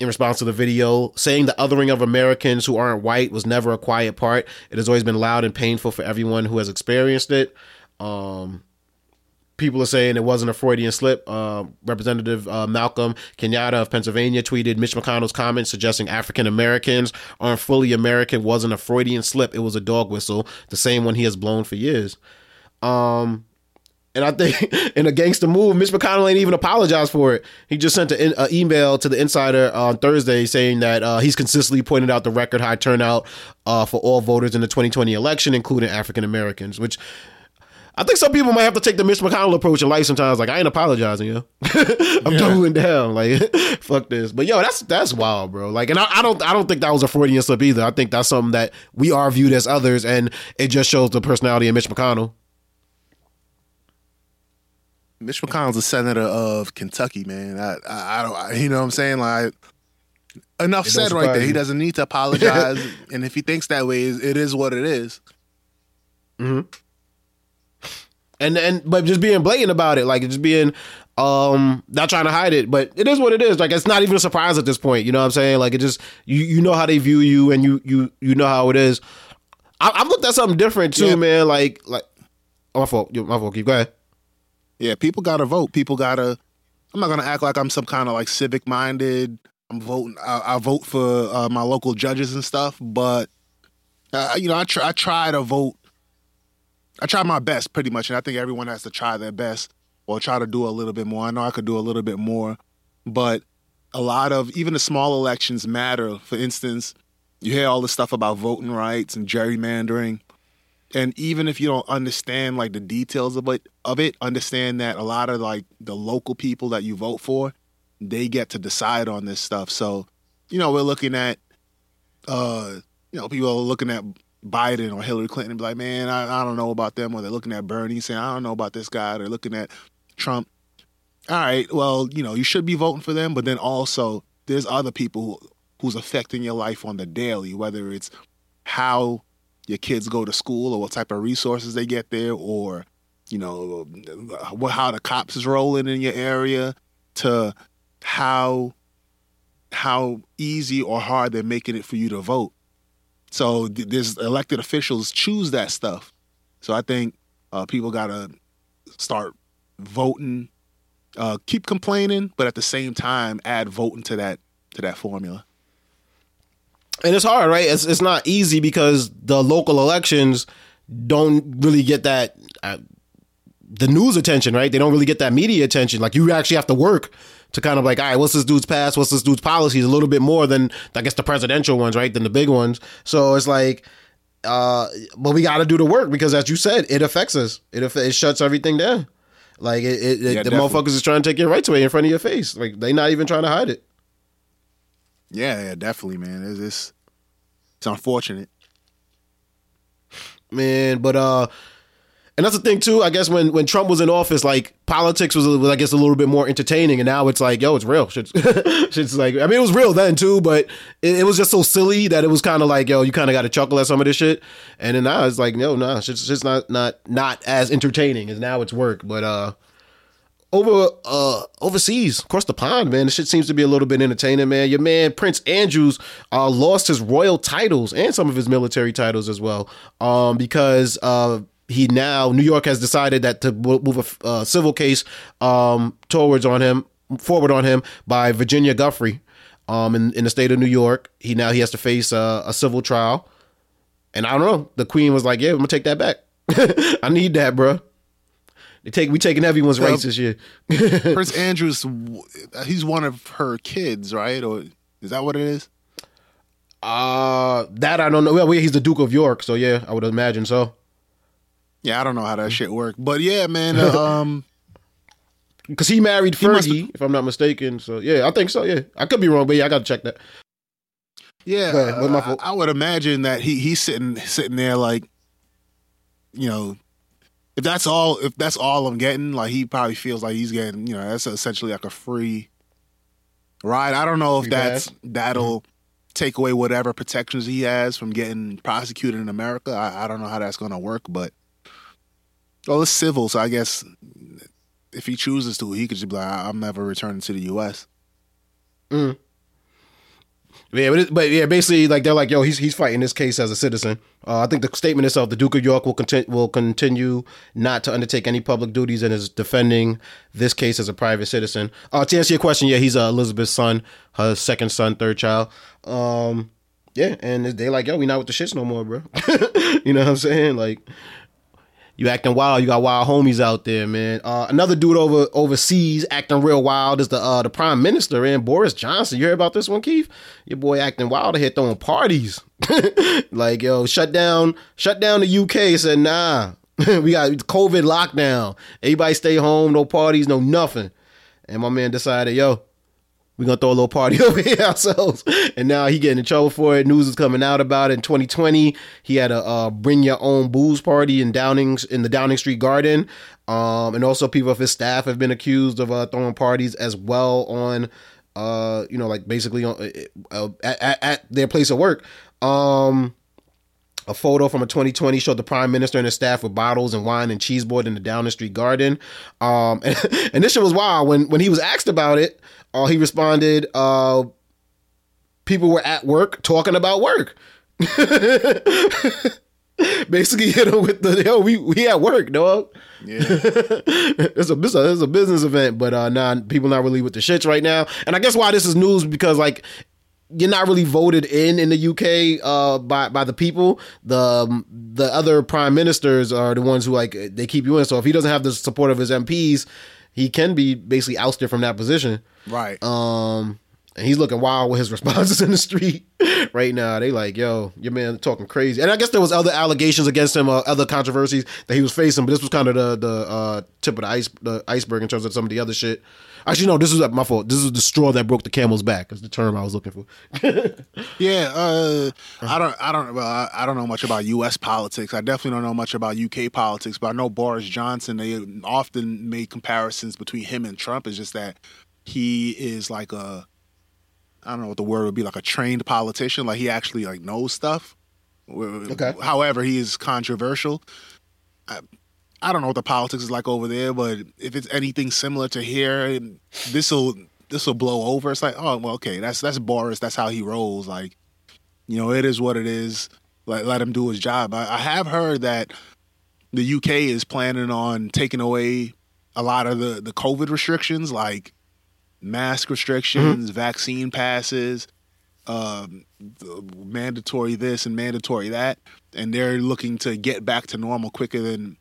in response to the video, saying the othering of Americans who aren't white was never a quiet part. It has always been loud and painful for everyone who has experienced it. Um, people are saying it wasn't a Freudian slip. Uh, Representative uh, Malcolm Kenyatta of Pennsylvania tweeted Mitch McConnell's comment suggesting African Americans aren't fully American wasn't a Freudian slip. It was a dog whistle, the same one he has blown for years. Um, and I think in a gangster move, Mitch McConnell ain't even apologized for it. He just sent an email to the insider on Thursday saying that uh, he's consistently pointed out the record high turnout uh, for all voters in the 2020 election, including African Americans, which I think some people might have to take the Mitch McConnell approach in life sometimes. Like I ain't apologizing, yo. I'm yeah. doubling down. Like fuck this. But yo, that's that's wild, bro. Like, and I, I, don't I don't think that was a Freudian slip either. I think that's something that we are viewed as others, and it just shows the personality of Mitch McConnell. Mitch McConnell's a senator of Kentucky, man. I I, I don't I, you know what I'm saying like. Enough it said right there. He doesn't need to apologize, and if he thinks that way, it is what it is. Hmm and and but just being blatant about it, like just being um not trying to hide it, but it is what it is. Like it's not even a surprise at this point. You know what I'm saying? Like it just you you know how they view you, and you you you know how it is. I, have looked at something different too, yeah. man. Like like oh, my fault, my fault. Keep go ahead. Yeah, people gotta vote. People gotta. I'm not gonna act like I'm some kind of like civic minded. I'm voting. I, I vote for uh, my local judges and stuff, but uh, you know, I try. I try to vote I try my best pretty much, and I think everyone has to try their best or try to do a little bit more. I know I could do a little bit more, but a lot of even the small elections matter. For instance, you hear all this stuff about voting rights and gerrymandering. And even if you don't understand like the details of it, of it, understand that a lot of like the local people that you vote for, they get to decide on this stuff. So, you know, we're looking at uh you know, people are looking at Biden or Hillary Clinton and be like, man, I, I don't know about them. Or they're looking at Bernie saying, I don't know about this guy. They're looking at Trump. All right, well, you know, you should be voting for them, but then also there's other people who, who's affecting your life on the daily, whether it's how your kids go to school or what type of resources they get there, or you know, how the cops is rolling in your area, to how how easy or hard they're making it for you to vote. So th- there's elected officials choose that stuff. So I think uh, people gotta start voting, uh, keep complaining, but at the same time add voting to that to that formula. And it's hard, right? It's it's not easy because the local elections don't really get that uh, the news attention, right? They don't really get that media attention. Like you actually have to work to kind of like, all right, what's this dude's past? What's this dude's policies? A little bit more than I guess the presidential ones, right? Than the big ones. So it's like, uh, but we got to do the work because, as you said, it affects us. It it shuts everything down. Like it, it, Yeah, it the definitely. motherfuckers is trying to take your rights away in front of your face. Like they not even trying to hide it. Yeah, yeah, definitely, man. It's it's, it's unfortunate. man. But uh, and that's the thing too. I guess when when Trump was in office, like politics was, was I guess a little bit more entertaining, and now it's like, yo, it's real. Shit's, shit's like, I mean, it was real then too, but it, it was just so silly that it was kind of like, yo, you kind of got to chuckle at some of this shit, and then now it's like, no, nah, shit's just not not not as entertaining as now it's work, but uh. Over uh overseas, across the pond, man, this shit seems to be a little bit entertaining, man. Your man Prince Andrews uh lost his royal titles and some of his military titles as well, um because uh he now New York has decided that to move a uh, civil case um towards on him forward on him by Virginia Giuffre, um in, in the state of New York. He now he has to face uh, a civil trial, and I don't know. The Queen was like, "Yeah, I'm gonna take that back. I need that, bro." They take we taking everyone's rights this year." Prince Andrew's, he's one of her kids, right? Or is that what it is? Uh that I don't know. Well, he's the Duke of York, so yeah, I would imagine so. Yeah, I don't know how that shit worked, but yeah, man. uh, um, Because he married Fergie, if I'm not mistaken. So yeah, I think so. Yeah, I could be wrong, but yeah, I gotta check that. yeah, ahead, I-? I, would imagine that he he's sitting sitting there like, you know, if that's all if that's all I'm getting, like he probably feels like he's getting, you know, that's essentially like a free ride. I don't know if Free that's that'll take away whatever protections he has from getting prosecuted in America. I, I don't know how that's gonna work, but well, it's civil, so I guess if he chooses to, he could just be like, I'm never returning to the U.S. Yeah, but, it, but yeah, basically, like they're like, yo, he's he's fighting this case as a citizen. Uh, I think the statement itself, the Duke of York will continue will continue not to undertake any public duties and is defending this case as a private citizen. Uh, to answer your question, yeah, he's uh, Elizabeth's son, her second son, third child. Um, yeah, and they like, yo, we not with the shits no more, bro. you know what I'm saying? Like, you acting wild. You got wild homies out there, man. Uh, another dude over overseas acting real wild is the uh, the prime minister, and Boris Johnson. You heard about this one, Keith? Your boy acting wild here throwing parties. like yo, shut down, shut down the UK. Said nah, we got COVID lockdown. Everybody stay home. No parties, no nothing. And my man decided, yo, we gonna throw a little party over here ourselves. And now he getting in trouble for it. News is coming out about it. In 2020, he had a uh, bring your own booze party in Downing in the Downing Street Garden. Um, and also people of his staff have been accused of uh, throwing parties as well on, uh, you know, like basically on, uh, at, at, at their place of work. Um, a photo from a 2020 showed the prime minister and his staff with bottles and wine and cheese board in the Downing Street Garden. Um, and, and this shit was wild. When when he was asked about it, uh, he responded, uh, "People were at work talking about work." Basically, hit him with the yo. We we at work, dog. Yeah. it's a it's a, it's a business event, but uh, nah, people not really with the shits right now. And I guess why this is news because like you're not really voted in in the UK uh, by by the people. The um, the other prime ministers are the ones who like they keep you in. So if he doesn't have the support of his MPs, he can be basically ousted from that position. right. Um, and he's looking wild with his responses in the street right now. They like, yo, your man talking crazy. And I guess there was other allegations against him, uh, other controversies that he was facing, but this was kind of the the uh, tip of the ice the iceberg in terms of some of the other shit. Actually, no, this is my fault. This is the straw that broke the camel's back. Is the term I was looking for. yeah, uh, I don't, I don't, well, I, I don't know much about U.S. politics. I definitely don't know much about U.K. politics, but I know Boris Johnson. They often made comparisons between him and Trump. It's just that he is like a I don't know what the word would be like a trained politician. Like he actually like knows stuff. Okay. However, he is controversial. I, I don't know what the politics is like over there, but if it's anything similar to here, this will this will blow over. It's like, oh well, okay, that's that's Boris. That's how he rolls. Like, you know, it is what it is. Let let him do his job. I, I have heard that the UK is planning on taking away a lot of the the COVID restrictions, like mask restrictions, mm-hmm. vaccine passes, um, mandatory this and mandatory that, and they're looking to get back to normal quicker than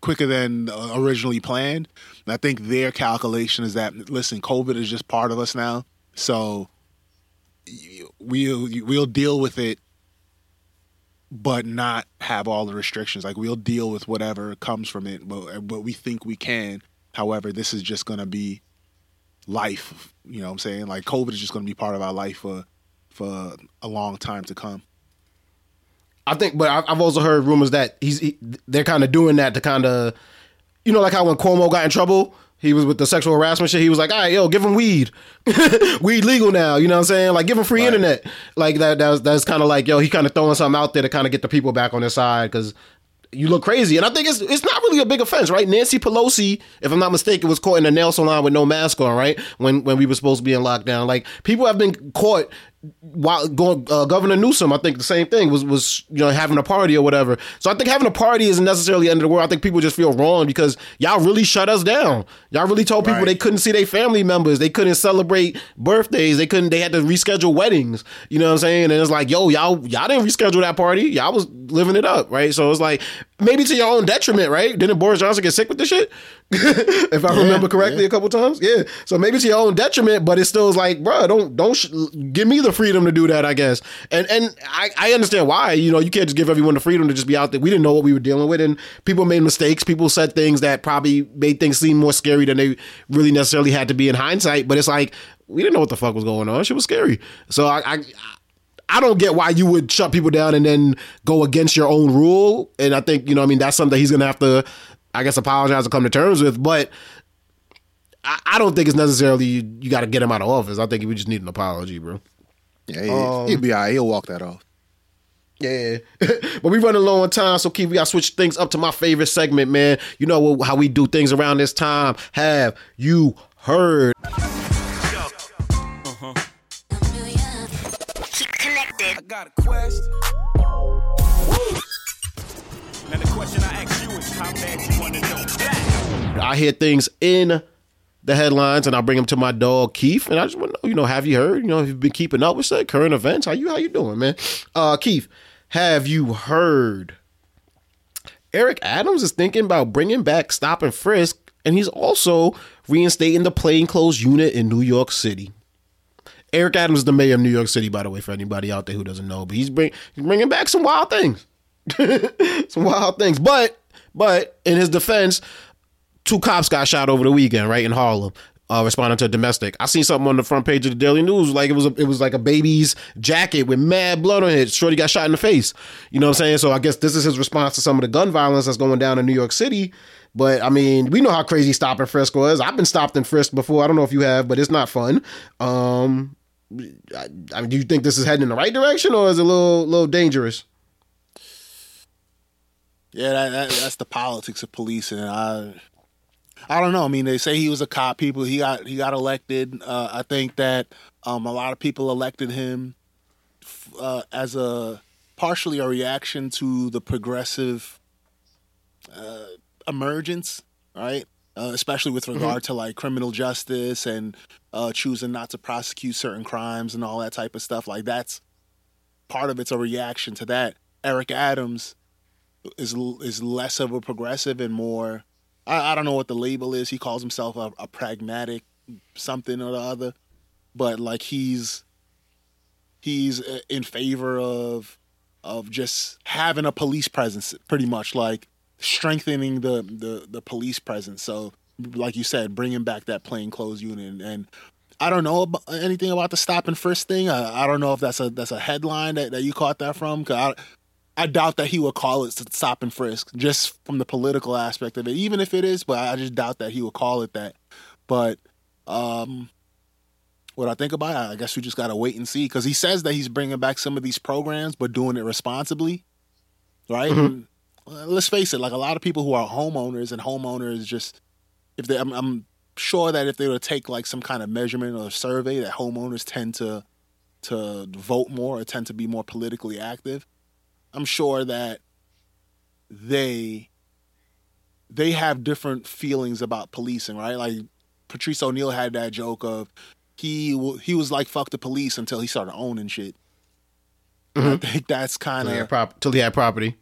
quicker than uh, originally planned. And I think their calculation is that listen, COVID is just part of us now, so we'll we'll deal with it but not have all the restrictions. Like we'll deal with whatever comes from it, but but we think we can. However, this is just to be life. You know what I'm saying? Like COVID is just going to be part of our life for for a long time to come. I think, but I've also heard rumors that he's he, they're kind of doing that to kind of, you know, like how when Cuomo got in trouble, he was with the sexual harassment shit. He was like, "All right, yo, give him weed, weed legal now." You know what I'm saying? Like, give him free right. internet. Like that. That's that's kind of like, yo, he kind of throwing something out there to kind of get the people back on his side because you look crazy. And I think it's it's not really a big offense, right? Nancy Pelosi, if I'm not mistaken, was caught in a nail salon with no mask on, right? When when we were supposed to be in lockdown. Like people have been caught while going uh, Governor Newsom, I think the same thing was was you know having a party or whatever. So I think having a party isn't necessarily the end of the world. I think people just feel wrong because y'all really shut us down. Y'all really told people right. they couldn't see their family members, they couldn't celebrate birthdays, they couldn't. They had to reschedule weddings. You know what I'm saying? And it's like, yo, y'all y'all didn't reschedule that party. Y'all was living it up, right? So it's like maybe to your own detriment, right? Didn't Boris Johnson get sick with this shit? if I yeah, remember correctly, yeah. a couple times, yeah. So maybe to your own detriment, but it still is like, bro, don't don't sh- give me the freedom to do that. I guess, and and I, I understand why. You know, you can't just give everyone the freedom to just be out there. We didn't know what we were dealing with, and people made mistakes. People said things that probably made things seem more scary than they really necessarily had to be in hindsight. But it's like we didn't know what the fuck was going on. Shit was scary. So I, I I don't get why you would shut people down and then go against your own rule. And I think, you know, I mean, that's something he's going to have to I guess apologize and come to terms with. But I, I don't think it's necessarily you, you got to get him out of office. I think we just need an apology, bro. Yeah, he, um, he'll be all right. He'll walk that off. Yeah, but we running low on time, so Keith, we got to switch things up to my favorite segment, man. You know how we do things around this time. Have you heard? Uh-huh. Keep connected. I got a quest. Now the question I I hear things in the headlines and I bring them to my dog Keith and I just want to know, you know, have you heard? You know, have you been keeping up with say, current events? How you how you doing, man? Uh Keith, have you heard? Eric Adams is thinking about bringing back stop and frisk and he's also reinstating the plainclothes unit in New York City. Eric Adams is the mayor of New York City, by the way, for anybody out there who doesn't know. But he's, bring, he's bringing back some wild things. some wild things. But but in his defense, two cops got shot over the weekend, right in Harlem. Uh, responding to a domestic. I seen something on the front page of the Daily News, like it was a, it was like a baby's jacket with mad blood on it. Shorty got shot in the face. You know what I'm saying? So I guess this is his response to some of the gun violence that's going down in New York City. But I mean, we know how crazy stop and frisk was. I've been stopped and frisked before. I don't know if you have, but it's not fun. Um, I, I mean, do you think this is heading in the right direction or is it a little little dangerous? Yeah, that, that, that's the politics of policing. I I don't know. I mean, they say he was a cop. People he got he got elected. Uh, I think that um, a lot of people elected him uh, as a partially a reaction to the progressive uh, emergence, right? Uh, especially with mm-hmm. regard mm-hmm. to like criminal justice and uh, choosing not to prosecute certain crimes and all that type of stuff. Like that's part of it's a reaction to that. Eric Adams is is less of a progressive and more. I, I don't know what the label is. He calls himself a, a pragmatic something or the other, but like he's he's uh, in favor of of just having a police presence, pretty much like strengthening the the the police presence. So, like you said, bringing back that plainclothes unit and. I don't know anything about the stop and frisk thing. I, I don't know if that's a that's a headline that, that you caught that from. Cause I, I doubt that he would call it stop and frisk just from the political aspect of it, even if it is. But I just doubt that he would call it that. But um, what I think about it, I guess we just gotta wait and see because he says that he's bringing back some of these programs, but doing it responsibly, right? Mm-hmm. And, let's face it, like a lot of people who are homeowners and homeowners just if they, I'm, I'm sure that if they were to take like some kind of measurement or survey, that homeowners tend to to vote more or tend to be more politically active. I'm sure that they they have different feelings about policing, right? Like Patrice O'Neal had that joke of he he was like fuck the police until he started owning shit. Mm-hmm. I think that's kind of prop- till he had property.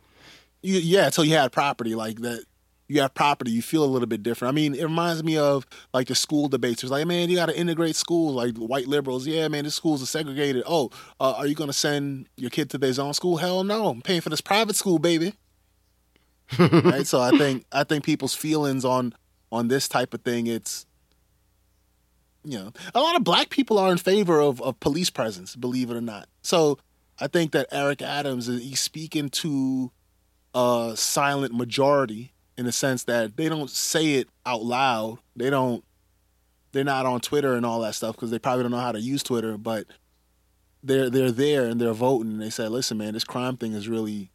yeah, until he had property like that. You have property, you feel a little bit different. I mean, it reminds me of like the school debates. It's like, man, you got to integrate schools. Like white liberals, yeah, man, this schools are segregated. Oh, uh, are you going to send your kid to their own school? Hell no, I'm paying for this private school, baby. right. So I think I think people's feelings on on this type of thing, it's you know, a lot of black people are in favor of, of police presence, believe it or not. So I think that Eric Adams is he's speaking to a silent majority in the sense that they don't say it out loud. They don't. They're not on Twitter and all that stuff because they probably don't know how to use Twitter. But they're they're there and they're voting. And they say, "Listen, man, this crime thing is really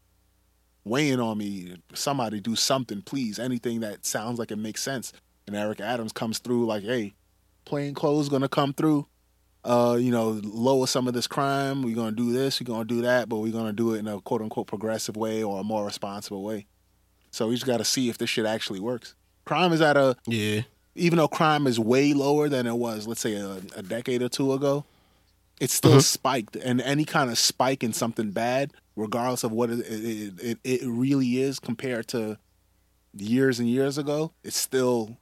weighing on me. Somebody do something, please. Anything that sounds like it makes sense." And Eric Adams comes through like, "Hey, plain clothes gonna come through. Uh, you know, lower some of this crime. We're gonna do this. We're gonna do that, but we're gonna do it in a quote unquote progressive way or a more responsible way. So we just got to see if this shit actually works. Crime is at a yeah. Even though crime is way lower than it was, let's say a, a decade or two ago, it's still mm-hmm. spiked. And any kind of spike in something bad, regardless of what it, it, it, it really is compared to years and years ago, it's still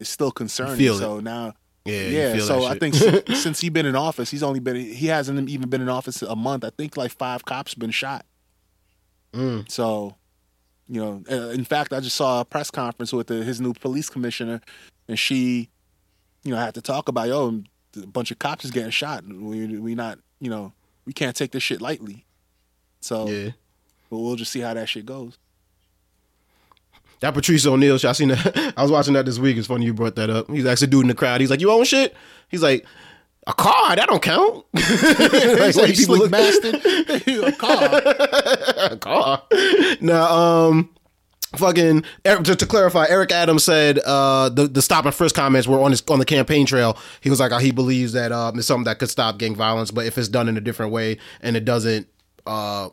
it's still concerning. So now yeah, yeah. So I think since he's been in office, he's only been he hasn't even been in office a month. I think like five cops been shot. Mm. So, you know, uh, in fact, I just saw a press conference with the, his new police commissioner, and she, you know, had to talk about yo, a bunch of cops is getting shot. We we not, you know, we can't take this shit lightly. So, yeah, but we'll just see how that shit goes. That Patrice O'Neal I seen that. I was watching that this week. It's funny you brought that up. He's actually dude in the crowd. He's like, "You own shit?" He's like, "A car? That don't count." like, like people look bastard. a car. a car. Now, um, fucking just to clarify, Eric Adams said uh, the the stop and frisk comments were on his on the campaign trail. He was like, oh, he believes that uh, it's something that could stop gang violence, but if it's done in a different way and it doesn't uh,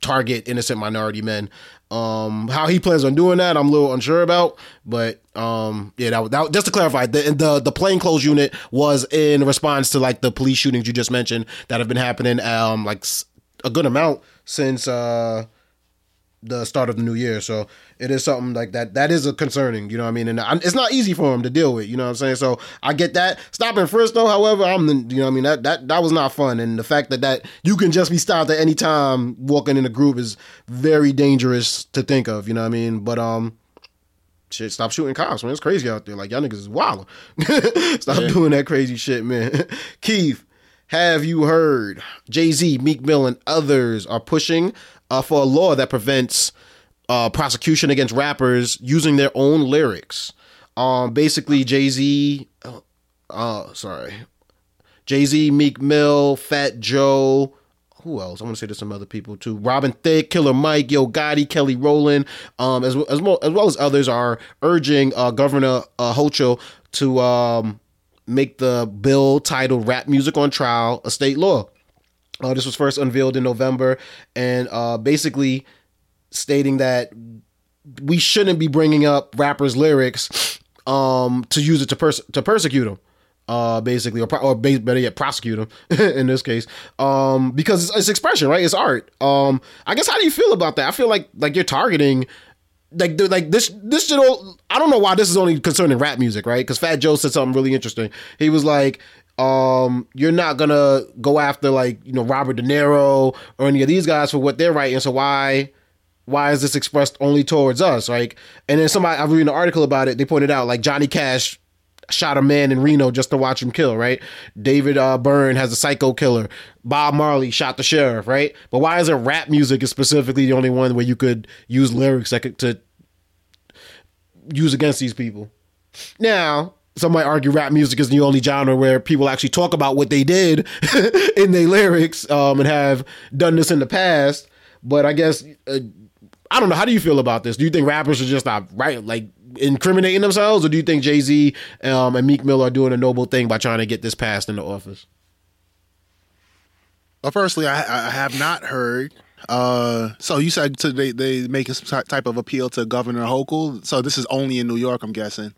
target innocent minority men. Um, how he plans on doing that, I'm a little unsure about. But um, yeah, that, that just to clarify, the the the plainclothes unit was in response to like the police shootings you just mentioned that have been happening, um, like a good amount since uh the start of the new year. So it is something like that. That is a concerning, you know what I mean? And it's not easy for him to deal with, you know what I'm saying? So I get that. Stopping first though, however, I'm, you know what I mean? That, that, that was not fun. And the fact that that you can just be stopped at any time walking in a group is very dangerous to think of, you know what I mean? But, um, shit, stop shooting cops, man. It's crazy out there. Like y'all niggas is wild. stop yeah. doing that crazy shit, man. Keith, have you heard Jay Z, Meek Mill, and others are pushing uh, for a law that prevents uh, prosecution against rappers using their own lyrics. Um, basically, Jay Z, uh, uh, sorry, Jay Z, Meek Mill, Fat Joe. Who else? I want to say there's some other people too. Robin Thicke, Killer Mike, Yo Gotti, Kelly Rowland, um, as as well as, well as others are urging uh, Governor uh, Hochul to um, make the bill titled "Rap Music on Trial" a state law. Uh, this was first unveiled in November, and uh, basically stating that we shouldn't be bringing up rappers' lyrics um, to use it to pers- to persecute them. Uh, basically, or, or better yet, prosecute them in this case, um, because it's, it's, expression, right? It's art. Um, I guess how do you feel about that? I feel like like you're targeting like like this this shit all, I don't know why this is only concerning rap music, right? Because Fat Joe said something really interesting. He was like, Um, you're not gonna go after like you know Robert De Niro or any of these guys for what they're writing. So why why is this expressed only towards us? Like, and then somebody I read an article about it. They pointed out like Johnny Cash shot a man in Reno just to watch him kill, right? David uh, Byrne has a psycho killer. Bob Marley shot the sheriff, right? But why is it rap music is specifically the only one where you could use lyrics that could to use against these people? Now, some might argue rap music is the only genre where people actually talk about what they did in their lyrics um, and have done this in the past. But I guess uh, I don't know. How do you feel about this? Do you think rappers are just not right, like incriminating themselves, or do you think Jay Z um, and Meek Mill are doing a noble thing by trying to get this passed in the office? Well, firstly, I, I have not heard. Uh, so you said they they making some type of appeal to Governor Hochul. So this is only in New York, I'm guessing.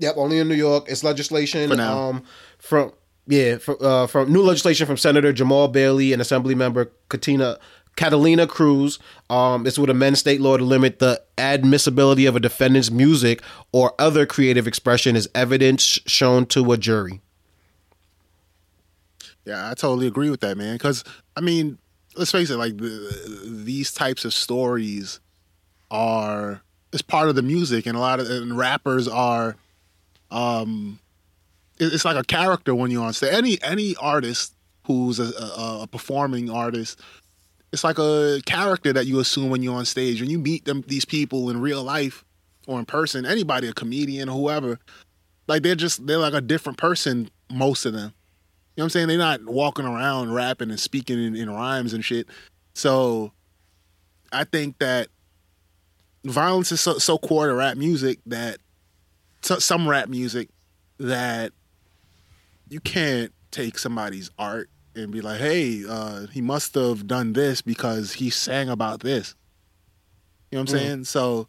Yep, only in New York. It's legislation For now. Um, from yeah, for, uh, from new legislation from Senator Jamaal Bailey and Assembly Member Katina Catalina Cruz. Um, it's would amend state law to limit the admissibility of a defendant's music or other creative expression as evidence shown to a jury. Yeah, I totally agree with that, man. Because I mean, let's face it, like the, these types of stories are it's part of the music, and a lot of and rappers are, um, it's like a character when you're on stage. Any any artist who's a, a, a performing artist it's like a character that you assume when you're on stage. When you meet them, these people in real life or in person, anybody, a comedian, or whoever, like they're just they're like a different person. Most of them, you know what I'm saying? They're not walking around rapping and speaking in, in rhymes and shit. So, I think that violence is so, so core to rap music that some rap music that you can't take somebody's art and be like, hey, uh, he must have done this because he sang about this. You know what I'm mm. saying? So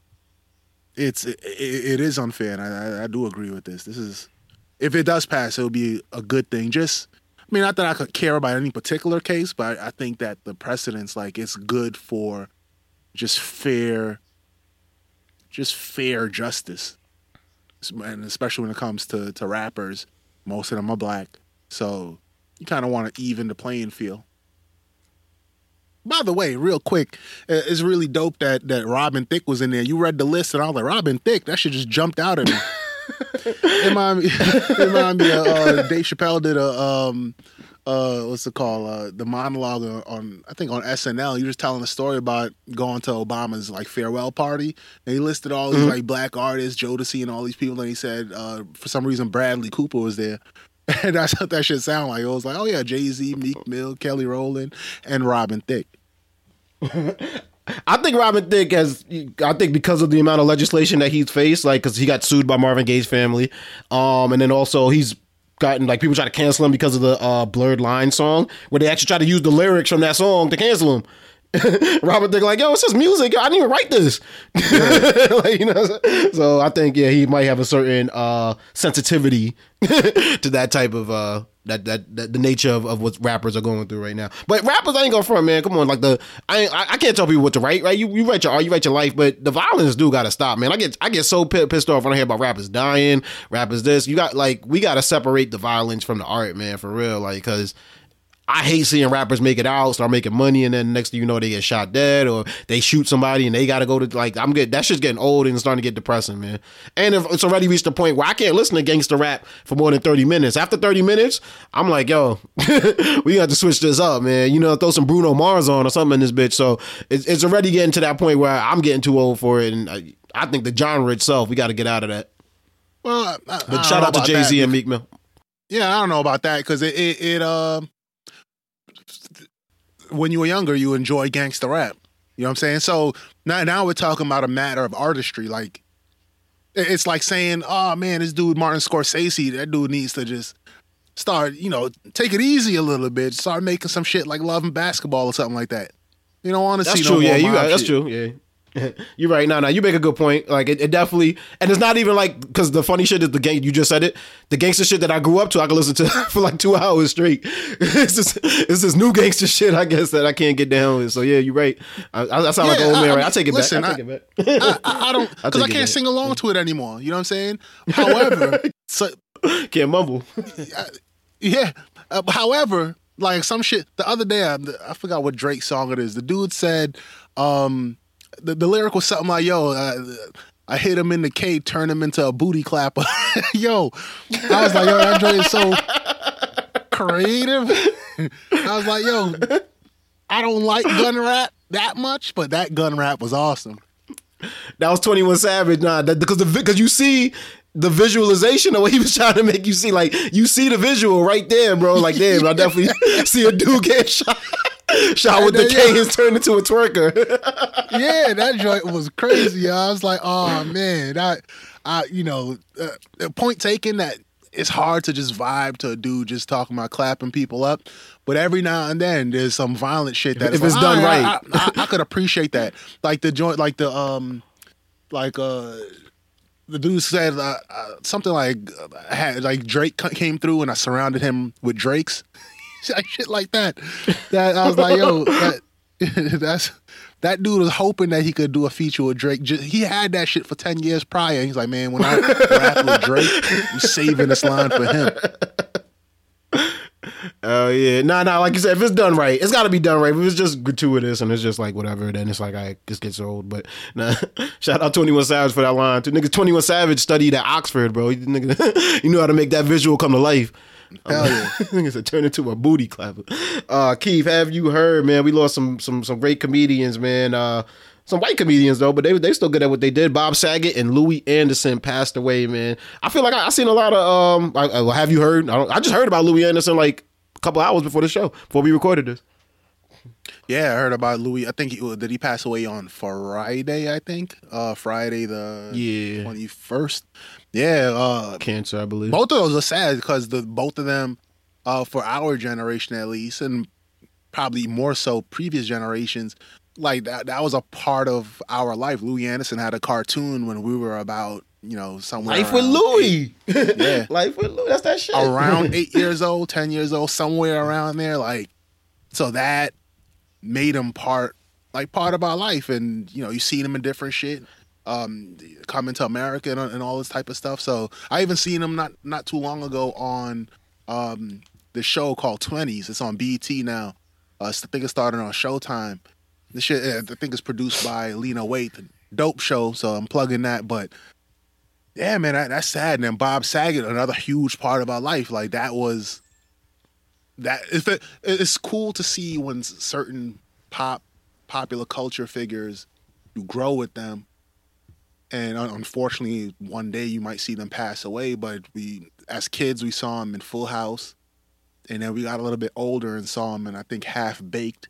it's it, it is unfair, and I, I do agree with this. This is if it does pass, it will be a good thing. Just I mean, not that I could care about any particular case, but I think that the precedence, like, it's good for just fair, just fair justice, and especially when it comes to to rappers. Most of them are black, so you kind of want to even the playing field. By the way, real quick, it's really dope that that Robin Thicke was in there. You read the list, and I was like, Robin Thicke, that shit just jumped out at me. it reminded me, it reminded me of, uh, Dave Chappelle did a um, uh, what's it called? Uh, the monologue on, on, I think on SNL. He was telling a story about going to Obama's like farewell party, and he listed all these mm-hmm. like black artists, Jodeci, and all these people. And he said uh, for some reason Bradley Cooper was there, and that's what that should sound like. It was like, oh yeah, Jay Z, Meek Mill, Kelly Rowland, and Robin Thicke. I think Robin Thicke has. I think because of the amount of legislation that he's faced, like because he got sued by Marvin Gaye's family, um, and then also he's gotten like people try to cancel him because of the uh, blurred line song, where they actually try to use the lyrics from that song to cancel him. Robert Thicke like, yo, it's just music. I didn't even write this. like, you know, so I think yeah, he might have a certain uh, sensitivity to that type of uh, that, that that the nature of, of what rappers are going through right now. But rappers, I ain't going front, man. Come on, like the I I, can't tell people what to write. Right, you you write your you write your life, but the violence do got to stop, man. I get I get so pissed off when I hear about rappers dying, rappers this. You got like we got to separate the violence from the art, man, for real. Like because I hate seeing rappers make it out, start making money, and then next thing you know, they get shot dead or they shoot somebody and they got to go to like I'm good. that shit's getting old and starting to get depressing, man. And if it's already reached the point where I can't listen to gangster rap for more than 30 minutes. After 30 minutes, I'm like, yo, we got to switch this up, man. You know, throw some Bruno Mars on or something in this bitch. So it's, it's already getting to that point where I'm getting too old for it, and I, I think the genre itself, we got to get out of that. Well, I, I, but shout out to Jay Z and Meek Mill. Yeah, I don't know about that because it, it, it uh when you were younger, you enjoy gangster rap. You know what I'm saying? So now, now we're talking about a matter of artistry. Like, it's like saying, "Oh man, this dude Martin Scorsese, that dude needs to just start, you know, take it easy a little bit, start making some shit like Love and Basketball or something like that." You don't want to see true, no yeah, you got, that's true, yeah. You're right. No, no, you make a good point. Like it, it definitely, and it's not even like because the funny shit is the gang. You just said it. The gangster shit that I grew up to, I can listen to for like two hours straight. it's just, it's this new gangster shit, I guess, that I can't get down with. So yeah, you're right. I, I sound yeah, like an old man, I, right? I take it listen, back. I take it back. I, I don't because I can't sing along to it anymore. You know what I'm saying? However, so can't mumble. Yeah. Uh, however, like some shit. The other day, I, I forgot what Drake song it is. The dude said, um, the, the lyric was something like, "Yo, uh, I hit him in the K, turn him into a booty clapper." yo, I was like, "Yo, that Drake is so creative." I was like, "Yo, I don't like gun rap that much, but that gun rap was awesome." That was Twenty One Savage, nah, because the because you see the visualization of what he was trying to make you see. Like you see the visual right there, bro. Like damn, I definitely see a dude get shot. Shot with the K and turned into a twerker. yeah, that joint was crazy. I was like, oh man, I, I, you know, uh, point taken that it's hard to just vibe to a dude just talking about clapping people up. But every now and then there's some violent shit that if it's like, done I, right, I, I, I, could appreciate that. Like the joint, like the um, like uh the dude said uh, uh, something like uh, had, like Drake came through and I surrounded him with Drakes, shit like that. That I was like, yo, that, that's that dude was hoping that he could do a feature with Drake. He had that shit for ten years prior. He's like, man, when I rap with Drake, I'm saving this line for him. Oh yeah, nah, nah. Like you said, if it's done right, it's got to be done right. If it's just gratuitous and it's just like whatever, then it's like I this gets old. But nah, shout out Twenty One Savage for that line. Two niggas, Twenty One Savage studied at Oxford, bro. He, nigga, you knew how to make that visual come to life. Hell yeah, niggas um, turn into a booty clapper. Uh, Keith, have you heard, man? We lost some some some great comedians, man. Uh, some white comedians though, but they they still good at what they did. Bob Saget and Louie Anderson passed away, man. I feel like I, I seen a lot of um. I, I, have you heard? I, I just heard about Louie Anderson like couple hours before the show, before we recorded this. Yeah, I heard about Louie. I think he, did he pass away on Friday? I think uh, Friday the yeah twenty first. Yeah, uh, cancer, I believe. Both of those are sad because the both of them, uh, for our generation at least, and probably more so previous generations, like that that was a part of our life. Louie Anderson had a cartoon when we were about you know, somewhere. Life with Louie. yeah. Life with Louie. That's that shit. Around eight years old, 10 years old, somewhere around there. Like, so that made him part, like, part of our life. And, you know, you see him in different shit. Um, coming to America and, and all this type of stuff. So I even seen him not not too long ago on um the show called Twenties. It's on BET now. Uh, I think it started on Showtime. The shit I think it's produced by Lena Waithe. Dope show, so I'm plugging that. But yeah, man, that, that's sad. And then Bob Saget, another huge part of our life. Like that was that. If it, it's cool to see when certain pop popular culture figures you grow with them, and unfortunately, one day you might see them pass away. But we, as kids, we saw them in Full House, and then we got a little bit older and saw them, and I think Half Baked.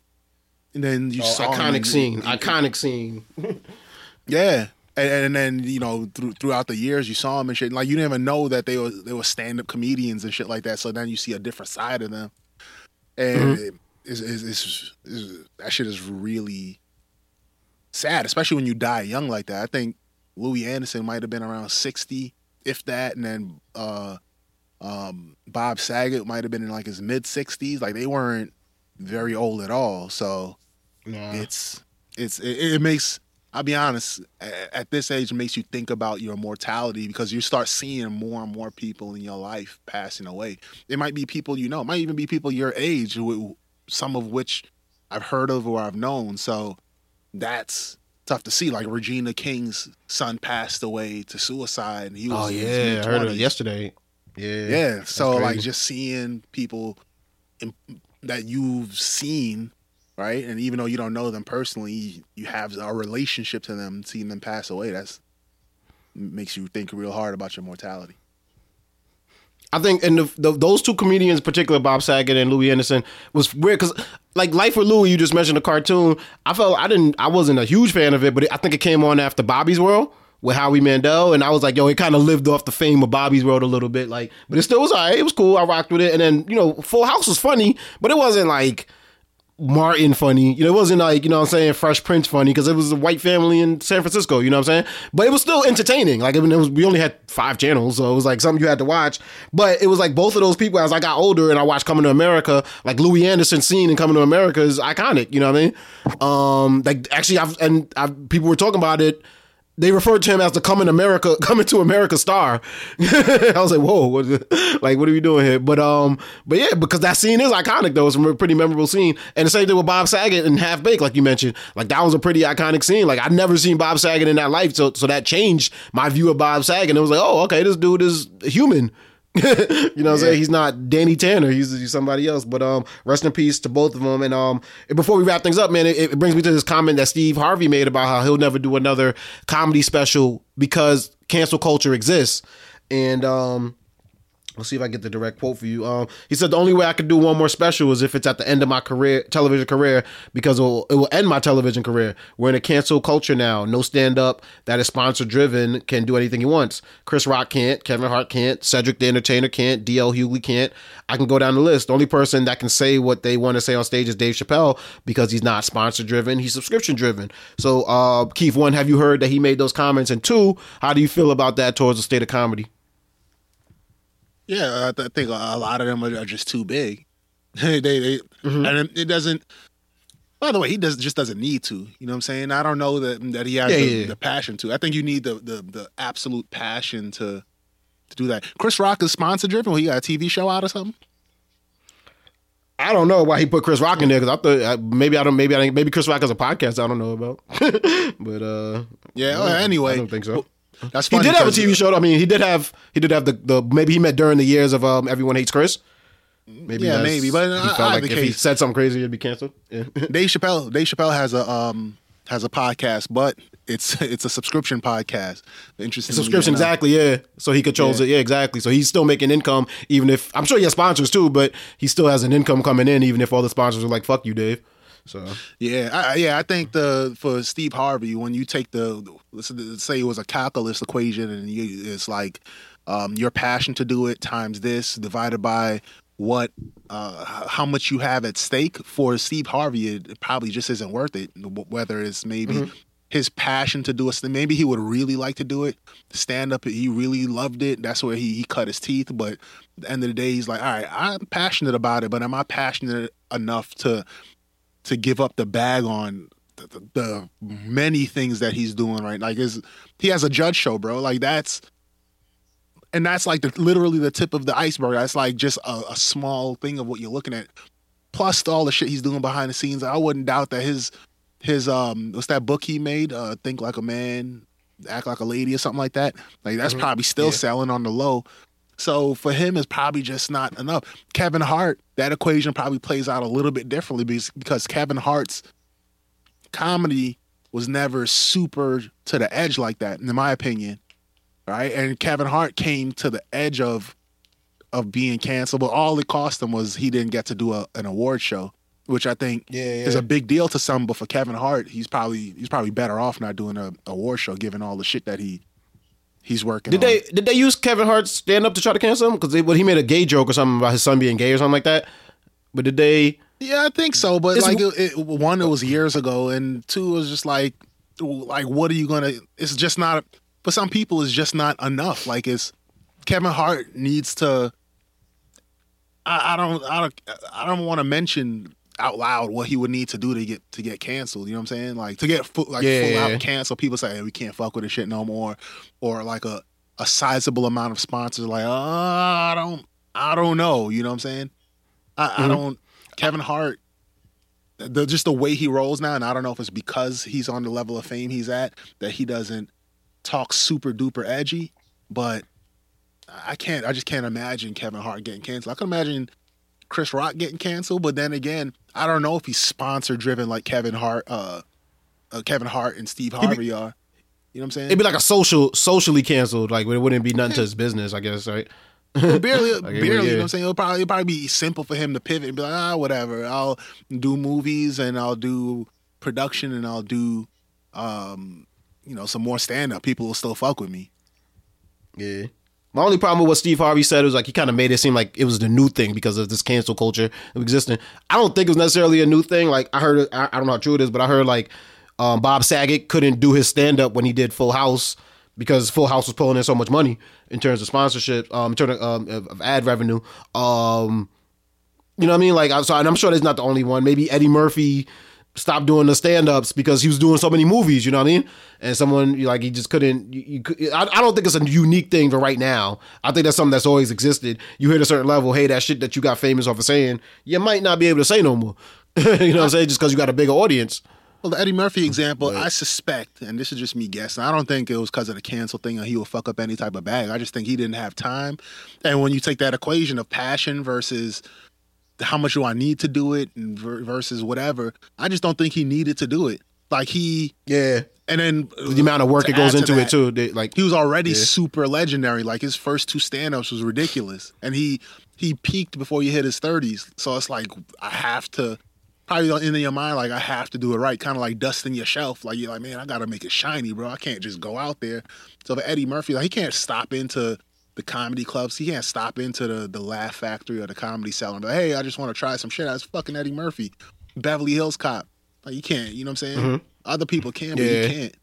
And then you oh, saw iconic scene, iconic scene. yeah, and, and then you know through, throughout the years you saw them and shit like you didn't even know that they were they were stand up comedians and shit like that. So then you see a different side of them, and mm-hmm. it's, it's, it's, it's, that shit is really sad, especially when you die young like that. I think Louie Anderson might have been around sixty, if that, and then uh, um, Bob Saget might have been in like his mid sixties. Like they weren't very old at all. So nah. it's it's it, it makes I'll be honest, at this age, it makes you think about your mortality because you start seeing more and more people in your life passing away. It might be people you know, it might even be people your age, some of which I've heard of or I've known. So that's tough to see. Like Regina King's son passed away to suicide, and he oh, was. Oh yeah, I heard it yesterday. Yeah, yeah. So like just seeing people that you've seen right? And even though you don't know them personally, you have a relationship to them. Seeing them pass away, that's makes you think real hard about your mortality. I think, and the, the, those two comedians, particular Bob Saget and Louie Anderson, was weird because, like, Life with Louie, you just mentioned the cartoon. I felt I didn't, I wasn't a huge fan of it, but it, I think it came on after Bobby's World with Howie Mandel, and I was like, yo, it kind of lived off the fame of Bobby's World a little bit, like, but it still was alright. It was cool. I rocked with it, and then you know, Full House was funny, but it wasn't like Martin funny. You know, it wasn't like, you know what I'm saying, Fresh Prince funny because it was a white family in San Francisco, you know what I'm saying? But it was still entertaining. Like, it was, we only had five channels, so it was like something you had to watch. But it was like both of those people, as I got older and I watched Coming to America, like Louie Anderson scene in Coming to America is iconic, you know what I mean? Um, like, actually, I've, and I've, people were talking about it they referred to him as the coming America, coming to America star. I was like, whoa, what like, what are we doing here? But um, but yeah, because that scene is iconic though. It's a pretty memorable scene, and the same thing with Bob Saget and Half Baked, like you mentioned. Like that was a pretty iconic scene. Like I'd never seen Bob Saget in that life, so so that changed my view of Bob Saget. It was like, oh, okay, this dude is human. you know what I'm saying? He's not Danny Tanner. He's, he's, somebody else. But um, rest in peace to both of them. And um, before we wrap things up, man, it, it, brings me to this comment that Steve Harvey made about how he'll never do another comedy special because cancel culture exists. And um, Let's see if I get the direct quote for you. Um, he said the only way I could do one more special is if it's at the end of my career, television career, because it will, it will end my television career. We're in a cancel culture now. No stand up that is sponsor driven can do anything he wants. Chris Rock can't. Kevin Hart can't. Cedric the Entertainer can't. DL Hughley can't. I can go down the list. The only person that can say what they want to say on stage is Dave Chappelle because he's not sponsor driven. He's subscription driven. So, uh, Keith, one, have you heard that he made those comments? And two, how do you feel about that towards the state of comedy? Yeah, I, th- I think a lot of them are, just too big. they, they mm-hmm. and it doesn't. By the way, he does just doesn't need to. You know what I'm saying? I don't know that that he has yeah, the, yeah. the, passion to. I think you need the, the the absolute passion to to do that. Chris Rock is sponsor driven. He got a TV show out or something. I don't know why he put Chris Rock in there because I thought maybe I don't maybe I think maybe Chris Rock has a podcast I don't know about. but uh yeah. Well, anyway, I don't think so. That's funny. He did have a TV show. I mean, he did have he did have the, the maybe he met during the years of um, Everyone Hates Chris. Maybe yeah, maybe. But he felt like if case. he said something crazy, it'd be canceled. Yeah. Dave Chappelle. Dave Chappelle has a um has a podcast, but it's it's a subscription podcast. Interesting. Subscription, exactly. Yeah. So he controls yeah. it. Yeah, exactly. So he's still making income, even if I'm sure he has sponsors too, but he still has an income coming in, even if all the sponsors are like, "Fuck you, Dave." So yeah, I, yeah, I think the for Steve Harvey, when you take the let's say it was a calculus equation, and you, it's like um, your passion to do it times this divided by what uh, how much you have at stake for Steve Harvey, it probably just isn't worth it. Whether it's maybe mm-hmm. his passion to do it, maybe he would really like to do it. Stand up, he really loved it. That's where he, he cut his teeth. But at the end of the day, he's like, all right, I'm passionate about it, but am I passionate enough to to give up the bag on the, the, the many things that he's doing right. Like is he has a judge show, bro. Like that's and that's like the, literally the tip of the iceberg. That's like just a, a, small thing of what you're looking at. Plus all the shit he's doing behind the scenes. I wouldn't doubt that his his um what's that book he made? Uh, Think like a man, act like a lady, or something like that. Like that's mm-hmm. probably still yeah. selling on the low. So for him, it's probably just not enough. Kevin Hart, that equation probably plays out a little bit differently because, because Kevin Hart's comedy was never super to the edge like that, in my opinion. Right? And Kevin Hart came to the edge of of being canceled, but all it cost him was he didn't get to do a, an award show, which I think yeah, yeah. is a big deal to some. But for Kevin Hart, he's probably he's probably better off not doing a award show, given all the shit that he he's working. Did on. they did they use Kevin Hart's stand up to try to cancel him? Because well, he made a gay joke or something about his son being gay or something like that. But did they? Yeah, I think so. But like, it, it, one, it was years ago, and two, it was just like, like, what are you gonna? It's just not for some people. It's just not enough. Like, it's Kevin Hart needs to. I, I don't. I don't. I don't want to mention out loud what he would need to do to get to get canceled. You know what I'm saying? Like to get full, like yeah, full out canceled. People say hey, we can't fuck with this shit no more, or like a a sizable amount of sponsors like, oh, I don't, I don't know. You know what I'm saying? I, mm-hmm. I don't. Kevin Hart, the, just the way he rolls now, and I don't know if it's because he's on the level of fame he's at that he doesn't talk super duper edgy, but I can't. I just can't imagine Kevin Hart getting canceled. I can imagine Chris Rock getting canceled, but then again, I don't know if he's sponsor driven like Kevin Hart, uh, uh, Kevin Hart and Steve Harvey be, are. You know what I'm saying? It'd be like a social, socially canceled. Like it wouldn't be nothing to his business, I guess, right? well, barely, like, barely. Yeah. You know what I'm saying? It'll probably, it'll probably be simple for him to pivot and be like, ah, whatever. I'll do movies and I'll do production and I'll do, um, you know, some more stand up. People will still fuck with me. Yeah. My only problem with what Steve Harvey said was like he kind of made it seem like it was the new thing because of this cancel culture existing. I don't think it was necessarily a new thing. Like I heard, I, I don't know how true it is, but I heard like um, Bob Saget couldn't do his stand up when he did Full House because Full House was pulling in so much money in terms of sponsorship, um, in terms of, um, of ad revenue. Um, you know what I mean? Like, so, and I'm sure that's not the only one. Maybe Eddie Murphy stopped doing the stand ups because he was doing so many movies. You know what I mean? And someone like he just couldn't. You, you I, I don't think it's a unique thing for right now. I think that's something that's always existed. You hit a certain level, hey, that shit that you got famous off of saying, you might not be able to say no more. you know what I'm saying? Just because you got a bigger audience. Well, the Eddie Murphy example, I suspect, and this is just me guessing. I don't think it was because of the cancel thing or he would fuck up any type of bag. I just think he didn't have time. And when you take that equation of passion versus how much do I need to do it and versus whatever, I just don't think he needed to do it. Like he, Yeah. and then The amount of work to it goes into it too. They, like He was already Yeah. super legendary. Like his first two stand-ups was ridiculous, and he he peaked before he hit his thirties. So it's like I have to. Probably in your mind, like I have to do it right, kind of like dusting your shelf. Like you're like, man, I gotta make it shiny, bro. I can't just go out there. So for Eddie Murphy, like he can't stop into the comedy clubs. He can't stop into the the Laugh Factory or the Comedy Cellar. But hey, I just want to try some shit. That's fucking Eddie Murphy, Beverly Hills Cop. Like you can't. You know what I'm saying? Mm-hmm. Other people can, but Yeah. he can't,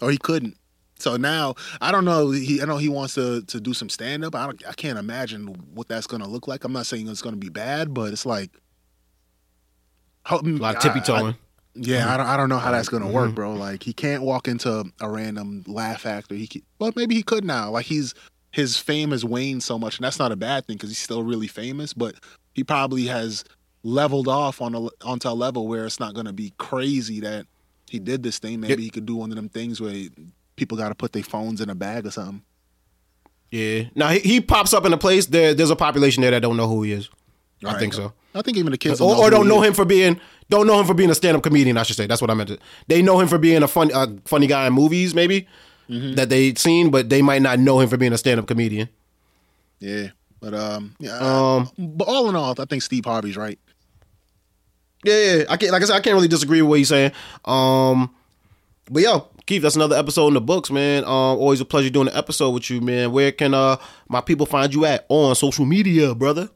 or he couldn't. So now I don't know. He I know he wants to to do some stand up. I don't, I can't imagine what that's gonna look like. I'm not saying it's gonna be bad, but it's like a lot of tippy toeing. yeah, mm-hmm. I don't, I don't know how that's gonna work, mm-hmm. bro. Like he can't walk into a random Laugh Factory. He can, well, maybe he could now. Like he's his fame has waned so much, and that's not a bad thing because he's still really famous. But he probably has leveled off on a onto a level where it's not gonna be crazy that he did this thing. Maybe he could do one of them things where people got to put their phones in a bag or something. Yeah. Now he, he pops up in a place. There, there's a population there that don't know who he is. I Right. think so. I think even the kids or, know or don't know is. him for being don't know him for being a stand up comedian. I should say that's what I meant. To, they know him for being a funny a funny guy in movies, maybe Mm-hmm. that they'd seen, but they might not know him for being a stand up comedian. Yeah, but um, yeah. Um, but all in all, I think Steve Harvey's right. Yeah, yeah. I can't like I said, I can't really disagree with what he's saying. Um, but yo, Keith, that's another episode in the books, man. Um, always a pleasure doing an episode with you, man. Where can uh my people find you at on social media, brother?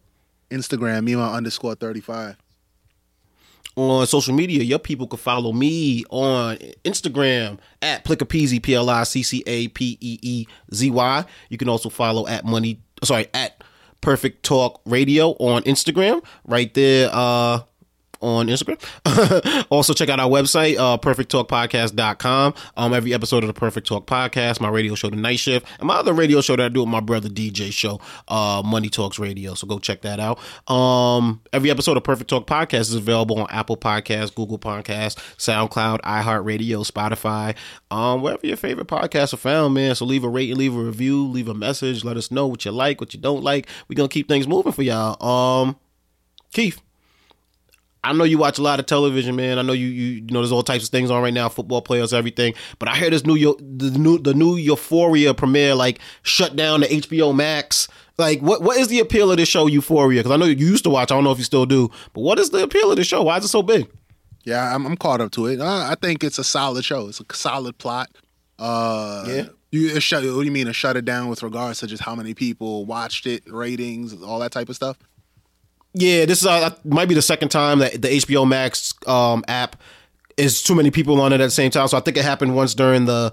Instagram, me Mima underscore thirty five. On social media, your people can follow me on Instagram at Pliccapeezy, P L I C C A P E E Z Y. You can also follow at Money, sorry, at Perfect Talk Radio on Instagram. Right there, uh, on Instagram. also, check out our website, uh, perfecttalkpodcast.com. Um, every episode of the Perfect Talk Podcast, my radio show, The Night Shift, and my other radio show that I do with my brother DJ show, uh, Money Talks Radio. So go check that out. Um, every episode of Perfect Talk Podcast is available on Apple Podcasts, Google Podcasts, SoundCloud, iHeartRadio, Spotify, um, wherever your favorite podcasts are found, man. So leave a rating, leave a review, leave a message. Let us know what you like, what you don't like. We're gonna keep things moving for y'all. Um, Keith. I know you watch a lot of television, man. I know you you, you know there's all types of things on right now, football players, everything. But I hear this new the new the new Euphoria premiere like shut down the HBO Max. Like what what is the appeal of this show Euphoria? Because I know you used to watch. I don't know if you still do. But what is the appeal of the show? Why is it so big? Yeah, I'm, I'm caught up to it. Uh, I think it's a solid show. It's a solid plot. Uh, Yeah. You shut, what do you mean to shut it down with regards to just how many people watched it, ratings, all that type of stuff? Yeah, this is uh, might be the second time that the HBO Max um, app is too many people on it at the same time. So I think it happened once during the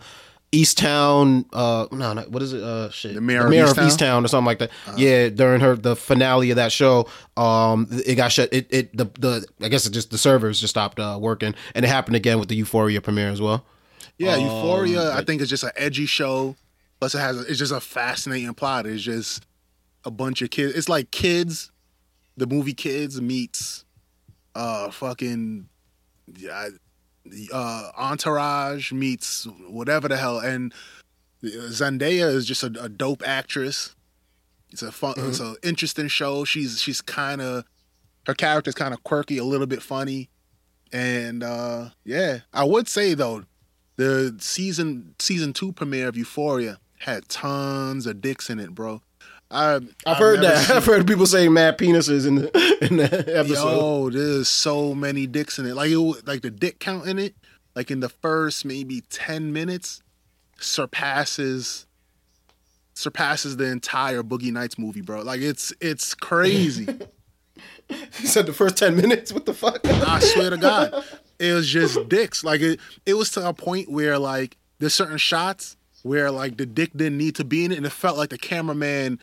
Easttown. Uh, no, no, what is it? Uh, shit, The Mare of Easttown? Easttown or something like that. yeah, during her the finale of that show, um, it got shut. It, it the the I guess it just the servers just stopped uh, working, and it happened again with the Euphoria premiere as well. Yeah, Um, Euphoria. I think it's just an edgy show. Plus, it has it's just a fascinating plot. It's just a bunch of kids. It's like kids, the movie Kids meets, uh, fucking, uh, Entourage meets whatever the hell. And Zendaya is just a, a dope actress. It's a fun. It's an interesting show. She's she's kind of her character's kind of quirky, a little bit funny, and uh yeah, I would say though, the season season two premiere of Euphoria had tons of dicks in it, bro. I, I've heard that. seen- I've heard people say mad penises in the in the episode. Yo, there's so many dicks in it. Like it, like the dick count in it, like in the first maybe ten minutes, surpasses surpasses the entire Boogie Nights movie, bro. Like it's it's crazy. He said the first ten minutes. What the fuck? I swear to God, it was just dicks. Like it, it was to a point where like there's certain shots where like the dick didn't need to be in it, and it felt like the cameraman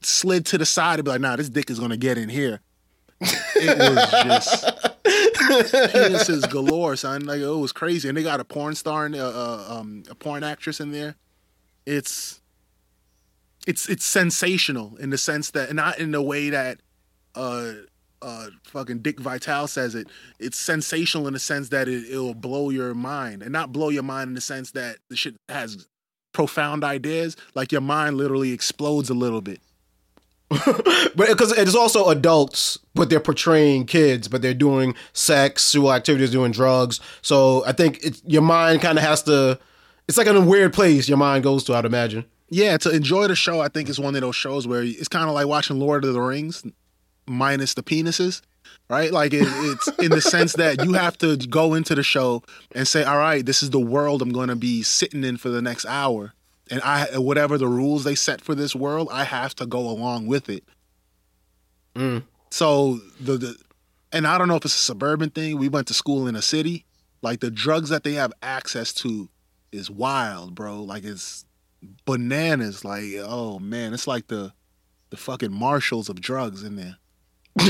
slid to the side and be like, "Nah, this dick is gonna get in here." It was just penises galore, son. Like it was crazy, and they got a porn star and uh, uh, um, a porn actress in there. It's it's it's sensational in the sense that not in the way that uh uh fucking Dick Vitale says it. It's sensational in the sense that it it'll blow your mind, and not blow your mind in the sense that the shit has profound ideas. Like your mind literally explodes a little bit. but because it's also adults, but they're portraying kids, but they're doing sex, sexual activities, doing drugs. So I think it's your mind kind of has to. It's like in a weird place your mind goes to. I'd imagine. Yeah, to enjoy the show, I think it's one of those shows where it's kind of like watching Lord of the Rings, minus the penises, right? Like it, it's in the sense that you have to go into the show and say, "All right, this is the world I'm going to be sitting in for the next hour." And I whatever the rules they set for this world, I have to go along with it. Mm. So the, the and I don't know if it's a suburban thing. We went to school in a city. Like the drugs that they have access to is wild, bro. Like it's bananas. Like oh man, it's like the the fucking marshals of drugs in there.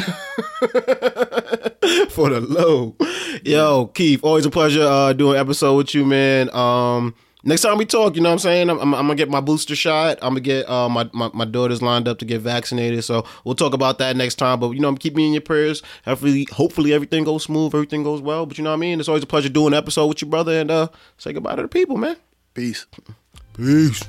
For the low, yo, Keith, always a pleasure uh, doing an episode with you, man. Um, next time we talk, you know what I'm saying? I'm, I'm, I'm, gonna get my booster shot. I'm gonna get uh, my, my my daughters lined up to get vaccinated. So we'll talk about that next time. But you know, keep me in your prayers. Hopefully, hopefully everything goes smooth, everything goes well. But you know what I mean? It's always a pleasure doing an episode with your brother. And uh, say goodbye to the people, man. Peace. Peace.